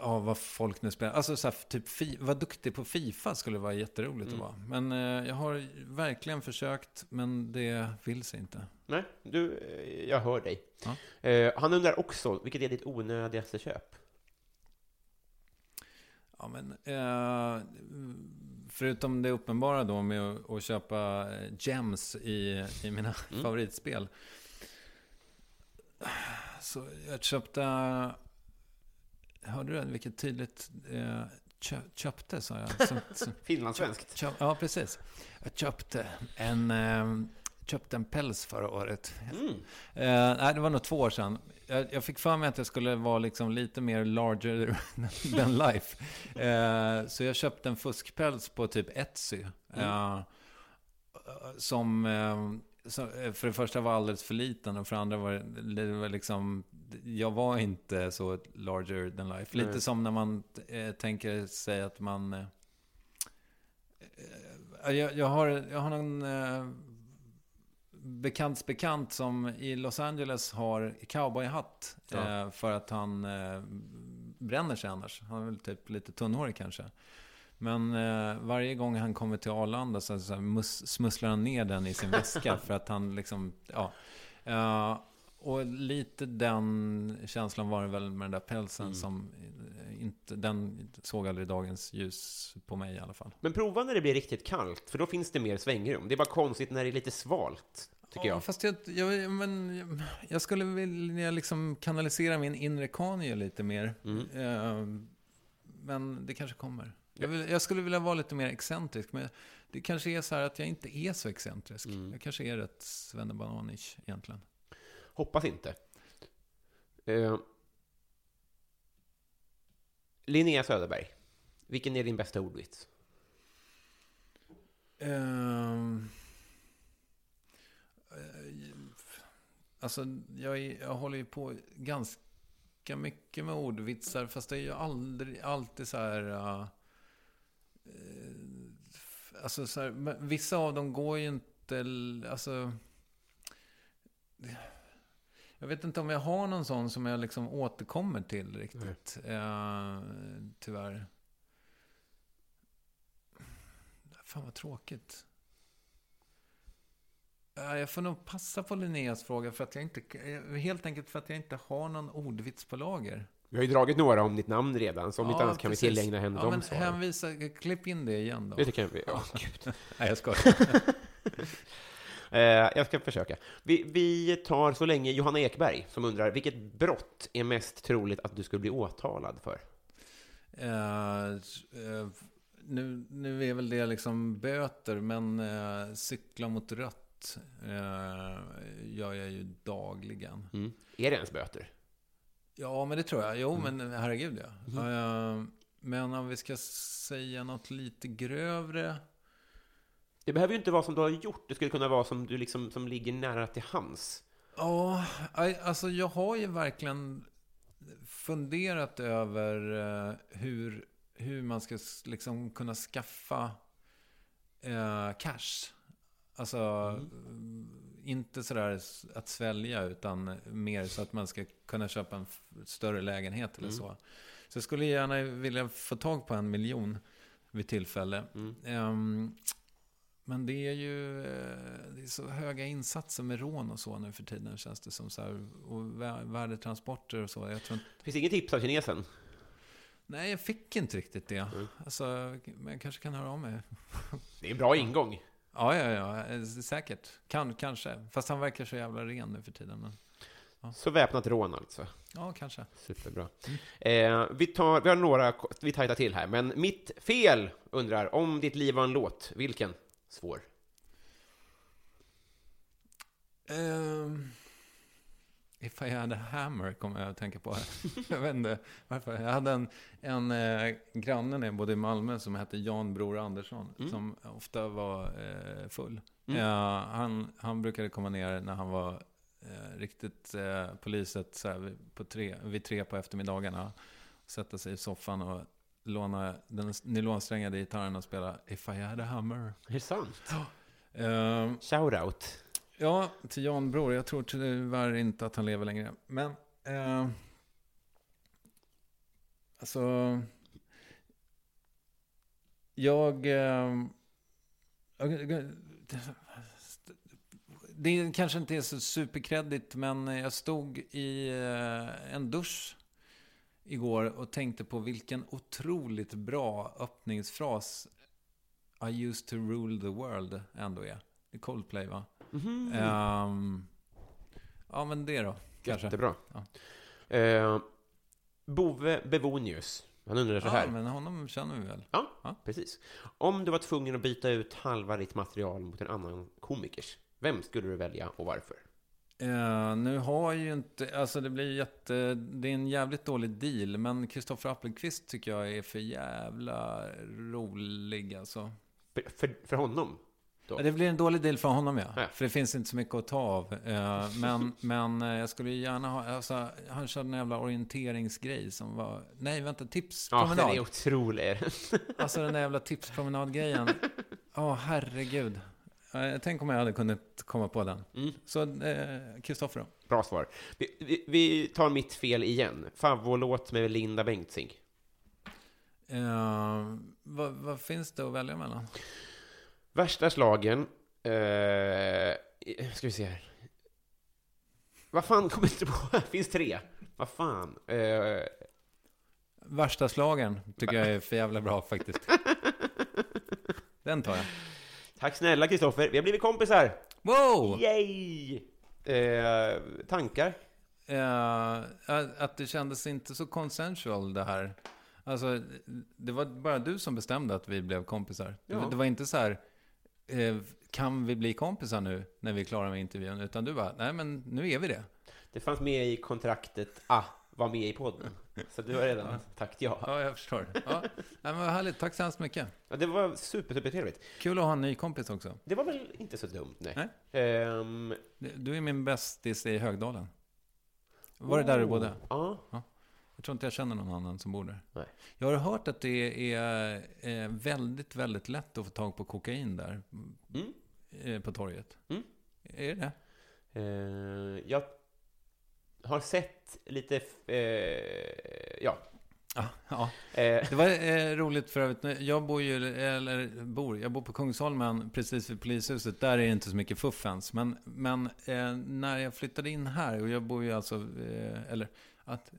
Speaker 3: Ja, vad folk nu spelar. Alltså så här, typ fi, vara duktig på Fifa skulle vara jätteroligt att vara. Men eh, jag har verkligen försökt, men det vill sig inte.
Speaker 2: Nej, du, eh, jag hör dig.
Speaker 3: Ja.
Speaker 2: Eh, han undrar också, vilket är ditt onödigaste köp?
Speaker 3: Ja, men, eh, förutom det uppenbara då med att, att köpa eh, gems i, i mina favoritspel. Så jag köpte... Hörde du vilket tydligt... Eh, kö, köpte, sa jag. [laughs]
Speaker 2: Finlandssvenskt.
Speaker 3: köp, ja, precis. Jag köpte en, eh, köpte en päls förra året.
Speaker 2: Mm.
Speaker 3: Eh, nej, det var nog två år sedan. Jag, jag fick för mig att jag skulle vara liksom lite mer larger [laughs] than life. Eh, så jag köpte en fuskpäls på typ Etsy. Som, eh, som eh, för det första var alldeles för liten och för det andra var det, var liksom... Jag var inte så larger than life. Lite
Speaker 2: Nej.
Speaker 3: som när man eh, tänker sig att man... Eh, eh, jag, jag, har, jag har någon... Eh, bekants bekant som i Los Angeles har cowboyhatt.
Speaker 2: Ja.
Speaker 3: Eh, för att han eh, bränner sig annars. Han är väl typ lite tunnhårig kanske. Men eh, varje gång han kommer till Arlanda så, så mus, smusslar han ner den i sin väska. för att han liksom, ja. Eh, och lite den känslan var det väl med den där pälsen som eh, inte, den såg aldrig dagens ljus på mig i alla fall.
Speaker 2: Men prova när det blir riktigt kallt, för då finns det mer svängrum. Det är bara konstigt när det är lite svalt, tycker
Speaker 3: ja,
Speaker 2: jag.
Speaker 3: Fast jag, jag, men, jag- skulle vilja liksom kanalisera min inre Kanye lite mer.
Speaker 2: Mm.
Speaker 3: Eh, men det kanske kommer. Jag, vill, jag skulle vilja vara lite mer excentrisk. Men det kanske är så här att jag inte är så excentrisk.
Speaker 2: Mm.
Speaker 3: Jag kanske är rätt svennebanan-ish egentligen.
Speaker 2: Hoppas inte. Eh, Linnea Söderberg, vilken är din bästa ordvits?
Speaker 3: Ehm, eh, alltså, jag, är, jag håller ju på ganska mycket med ordvitsar. Fast det är ju aldrig, alltid så här... Uh, alltså så här, vissa av dem går ju inte... Alltså... Jag vet inte om jag har någon sån som jag liksom återkommer till riktigt. Eh, tyvärr. Fan vad tråkigt. Ja, Jag får nog passa på Linneas fråga för att jag inte... Helt enkelt för att jag inte har någon ordvits på lager.
Speaker 2: Vi har ju dragit några om ditt namn redan, så om inte annat kan
Speaker 3: precis.
Speaker 2: vi tillägna henne
Speaker 3: ja,
Speaker 2: de
Speaker 3: men
Speaker 2: svaren.
Speaker 3: hänvisa, klipp in det igen då.
Speaker 2: Det jag vi... Ja, gud. [laughs]
Speaker 3: Nej, jag skojar. [laughs]
Speaker 2: Eh, jag ska försöka. Vi, vi tar så länge Johanna Ekberg, som undrar, vilket brott är mest troligt att du skulle bli åtalad för?
Speaker 3: Eh, eh, nu, nu är väl det liksom böter, men eh, cykla mot rött eh, gör jag ju dagligen.
Speaker 2: Mm. Är det ens böter?
Speaker 3: Ja, men det tror jag. Jo,
Speaker 2: Mm.
Speaker 3: men herregud ja. Eh, men om vi ska säga något lite grövre.
Speaker 2: Det behöver ju inte vara som du har gjort, det skulle kunna vara som du liksom, som ligger nära till hands.
Speaker 3: Ja, alltså jag har ju verkligen funderat över eh, hur, hur man ska liksom kunna skaffa eh, cash. Alltså, mm, inte sådär att svälja, utan mer så att man ska kunna köpa en större lägenhet eller så. Så jag skulle gärna vilja få tag på en miljon vid tillfälle. Ehm, men det är ju eh, det är så höga insatser med rån och så nu för tiden känns det som. Så här, och vä- värdetransporter och så. Jag tror inte,
Speaker 2: Finns det inget tips av kinesen?
Speaker 3: nej, jag fick inte riktigt det. Alltså, men jag kanske kan höra av mig.
Speaker 2: Det är en bra ingång.
Speaker 3: Ja, ja, ja, eh, säkert. Kan, kanske. Fast han verkar så jävla ren nu för tiden. Men,
Speaker 2: Så väpnat rån alltså.
Speaker 3: ja, kanske.
Speaker 2: Superbra. Eh, vi, tar, vi har några, vi tajtar till här, men mitt fel undrar, om ditt liv var en låt, vilken? Svår.
Speaker 3: Um, if I had a hammer kommer jag att tänka på. [laughs] jag vet inte varför. Jag hade en, en eh, granne när jag bodde i Malmö som hette Jan Bror Andersson. Som ofta var eh, full. Eh, han, han brukade komma ner när han var eh, riktigt eh, poliset så här, på tre, vid tre på eftermiddagarna. Sätta sig i soffan och låna den nylonsträngade gitarren och spela If I had a hammer.
Speaker 2: Är det sant?
Speaker 3: Eh,
Speaker 2: Shoutout.
Speaker 3: Ja, till Jan Bror. Jag tror tyvärr inte att han lever längre. Men, eh, alltså, jag, eh, det kanske inte är så superkreddigt, men jag stod i eh, en dusch igår och tänkte på vilken otroligt bra öppningsfras I used to rule the world ändå är. Det är Coldplay va? Ehm, ja, men det då, kanske.
Speaker 2: Jättebra.
Speaker 3: Ja.
Speaker 2: Eh, Bove Bevonius, han undrar så
Speaker 3: Ja,
Speaker 2: här.
Speaker 3: men honom känner vi väl?
Speaker 2: Ja,
Speaker 3: Ja.
Speaker 2: precis. Om du var tvungen att byta ut halva ditt material mot en annan komikers, vem skulle du välja och varför?
Speaker 3: Eh, nu har ju inte, alltså det blir jätte, det är en jävligt dålig deal, men Kristoffer Appelqvist tycker jag är för jävla rolig alltså.
Speaker 2: För, för, för honom?
Speaker 3: Ja, Det blir en dålig deal för honom ja.
Speaker 2: Ja.
Speaker 3: För det finns inte så mycket att ta av. Eh, men, [laughs] men eh, jag skulle gärna ha, alltså, han körde en jävla orienteringsgrej som var, nej vänta,
Speaker 2: Ja, den
Speaker 3: tipspromenad.
Speaker 2: är otrolig. [laughs]
Speaker 3: Alltså den där jävla tipspromenadgrejen. Ja, herregud. Eh, Tänk om jag hade kunnat komma på den.
Speaker 2: Mm.
Speaker 3: Så, eh, Kristoffer då?
Speaker 2: Bra svar. Vi, vi, vi tar mitt fel igen. Favvolåt med Linda Bengtzing.
Speaker 3: Eh, vad, vad finns det att välja mellan?
Speaker 2: Värsta slagen. Eh, ska vi se här. Vad fan kommer inte på? [laughs] Det finns tre. Vad fan. Eh,
Speaker 3: Värsta slagen tycker jag är för jävla bra faktiskt. [laughs] Den tar jag.
Speaker 2: tack snälla Kristoffer. Vi har blivit kompisar.
Speaker 3: Wow!
Speaker 2: Yay! Eh, tankar?
Speaker 3: Eh, att det kändes inte så consensual det här. Alltså, det var bara du som bestämde att vi blev kompisar. Det,
Speaker 2: Ja.
Speaker 3: det var inte så här, kan vi bli kompisar nu när vi är klara med intervjun? Utan du bara, nej men nu är vi det.
Speaker 2: Det fanns med i kontraktet, ah, var med i podden. Så du har redan tackat ja.
Speaker 3: Ja, jag förstår. Ja, nej, men vad härligt, tack så hemskt mycket.
Speaker 2: ja. Det var super, super trevligt.
Speaker 3: Kul att ha en ny kompis också.
Speaker 2: Det var väl inte så dumt, nej.
Speaker 3: Nej.
Speaker 2: Ehm,
Speaker 3: Du är min bästis i Högdalen. Var det där du bodde?
Speaker 2: Ja.
Speaker 3: Jag tror inte jag känner någon annan som bor där.
Speaker 2: Nej.
Speaker 3: Jag har hört att det är eh, väldigt, väldigt lätt att få tag på kokain där.
Speaker 2: Mm.
Speaker 3: eh, På torget.
Speaker 2: Mm.
Speaker 3: Är det?
Speaker 2: Eh, jag har sett lite, eh, ja.
Speaker 3: Ja. ja.
Speaker 2: Eh,
Speaker 3: Det var roligt för övrigt. Jag bor ju, eller bor, jag bor på Kungsholmen precis vid polishuset. Där är det inte så mycket fuffens. Men, men när jag flyttade in här, och jag bor ju alltså, eller att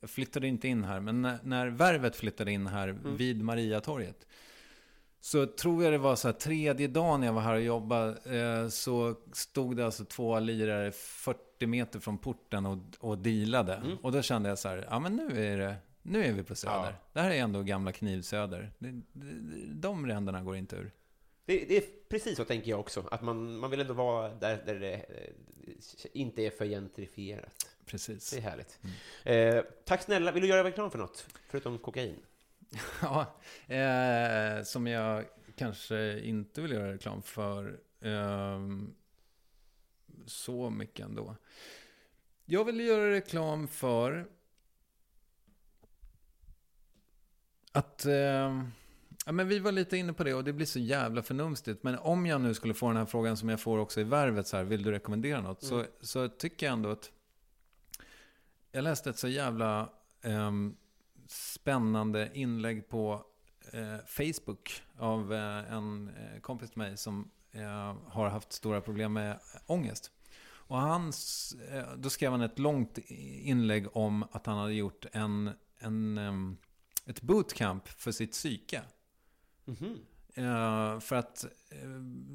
Speaker 3: jag flyttade inte in här, men när, när Värvet flyttade in här
Speaker 2: Mm.
Speaker 3: vid Mariatorget. Så tror jag det var så här tredje dagen jag var här och jobbade. Eh, så stod det alltså två lirare 40 meter från porten och, och dealade.
Speaker 2: Mm.
Speaker 3: Och då kände jag så här, ja men nu är det, nu är vi på Söder.
Speaker 2: Ja.
Speaker 3: Det här är ändå gamla Knivsöder. Det, de ränderna går inte ur.
Speaker 2: Det, det är precis så tänker jag också, att man, man vill ändå vara där, där det eh, inte är för gentrifierat.
Speaker 3: Precis.
Speaker 2: Det är härligt. Eh, tack snälla. Vill du göra reklam för något? Förutom kokain? [laughs]
Speaker 3: Ja, eh, som jag kanske inte vill göra reklam för ehm, så mycket ändå. Jag vill göra reklam för att ehm, Ja, men vi var lite inne på det och det blir så jävla förnumstigt. Men om jag nu skulle få den här frågan som jag får också i värvet, så här, vill du rekommendera något? Så, så tycker jag ändå att jag läste ett så jävla eh, spännande inlägg på eh, Facebook av eh, en eh, kompis till mig som eh, har haft stora problem med ångest. Och hans, eh, då skrev han ett långt inlägg om att han hade gjort en, en, ehm, ett bootcamp för sitt psyke.
Speaker 2: Mhm.
Speaker 3: Eh, för att eh,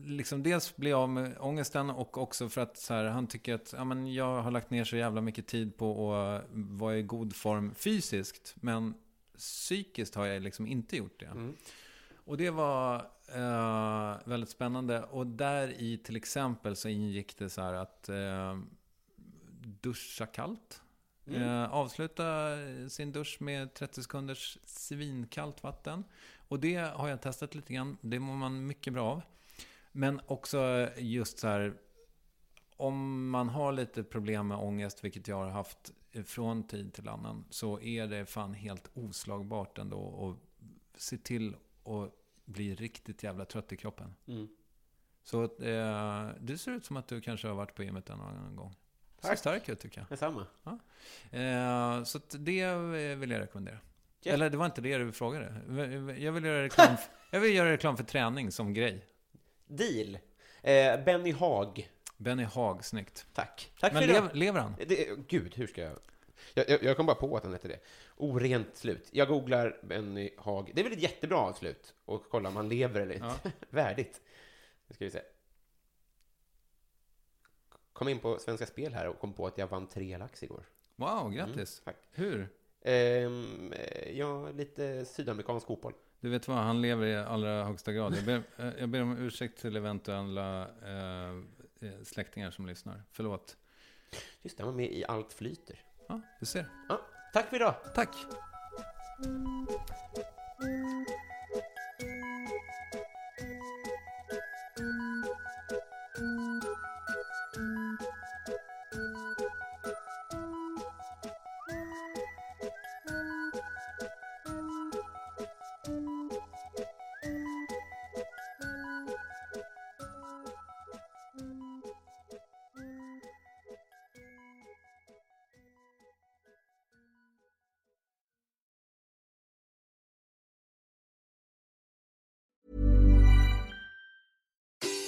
Speaker 3: liksom dels bli av med ångesten och också för att här, han tycker att ja, men jag har lagt ner så jävla mycket tid på att vara i god form fysiskt. Men psykiskt har jag liksom inte gjort det.
Speaker 2: Mm.
Speaker 3: Och det var eh, väldigt spännande. Och där i till exempel så ingick det så här att duscha kallt.
Speaker 2: Mm.
Speaker 3: Avsluta sin dusch med 30 sekunders svinkallt vatten. Och det har jag testat lite grann. Det mår man mycket bra av. Men också just så här. Om man har lite problem med ångest, vilket jag har haft från tid till annan. Så är det fan helt oslagbart ändå. Och se till att bli riktigt jävla trött i kroppen.
Speaker 2: Mm.
Speaker 3: Så eh, det ser ut som att du kanske har varit på gymmet en annan gång. Så
Speaker 2: Tack.
Speaker 3: stark ut tycker jag.
Speaker 2: Detsamma.
Speaker 3: Eh, så att det vill jag rekommendera.
Speaker 2: Ja.
Speaker 3: Eller det var inte det du frågade. Jag vill göra reklam, [laughs] jag vill göra reklam för träning som grej.
Speaker 2: Deal. Eh, Benny Haag.
Speaker 3: Benny Haag, snyggt.
Speaker 2: Tack. Tack
Speaker 3: Men
Speaker 2: för
Speaker 3: lev, lever han?
Speaker 2: Det, gud, hur ska jag... Jag, jag, jag kom bara på att han hette det. Orent slut. Jag googlar Benny Haag. Det är väl ett jättebra avslut? Och kolla om han lever eller inte.
Speaker 3: Ja. [laughs]
Speaker 2: Värdigt. Nu ska vi se. Kom in på Svenska Spel här och kom på att jag vann tre lax igår.
Speaker 3: Wow, grattis.
Speaker 2: tack.
Speaker 3: Hur?
Speaker 2: Ehm, eh, ja, lite sydamerikansk fotboll.
Speaker 3: Du vet vad, han lever i allra högsta grad. Jag ber, eh, jag ber om ursäkt till eventuella eh, eh, släktingar som lyssnar. Förlåt.
Speaker 2: Just det, han var med i Allt flyter.
Speaker 3: Ja, du ser.
Speaker 2: Ja, tack för idag.
Speaker 3: Tack.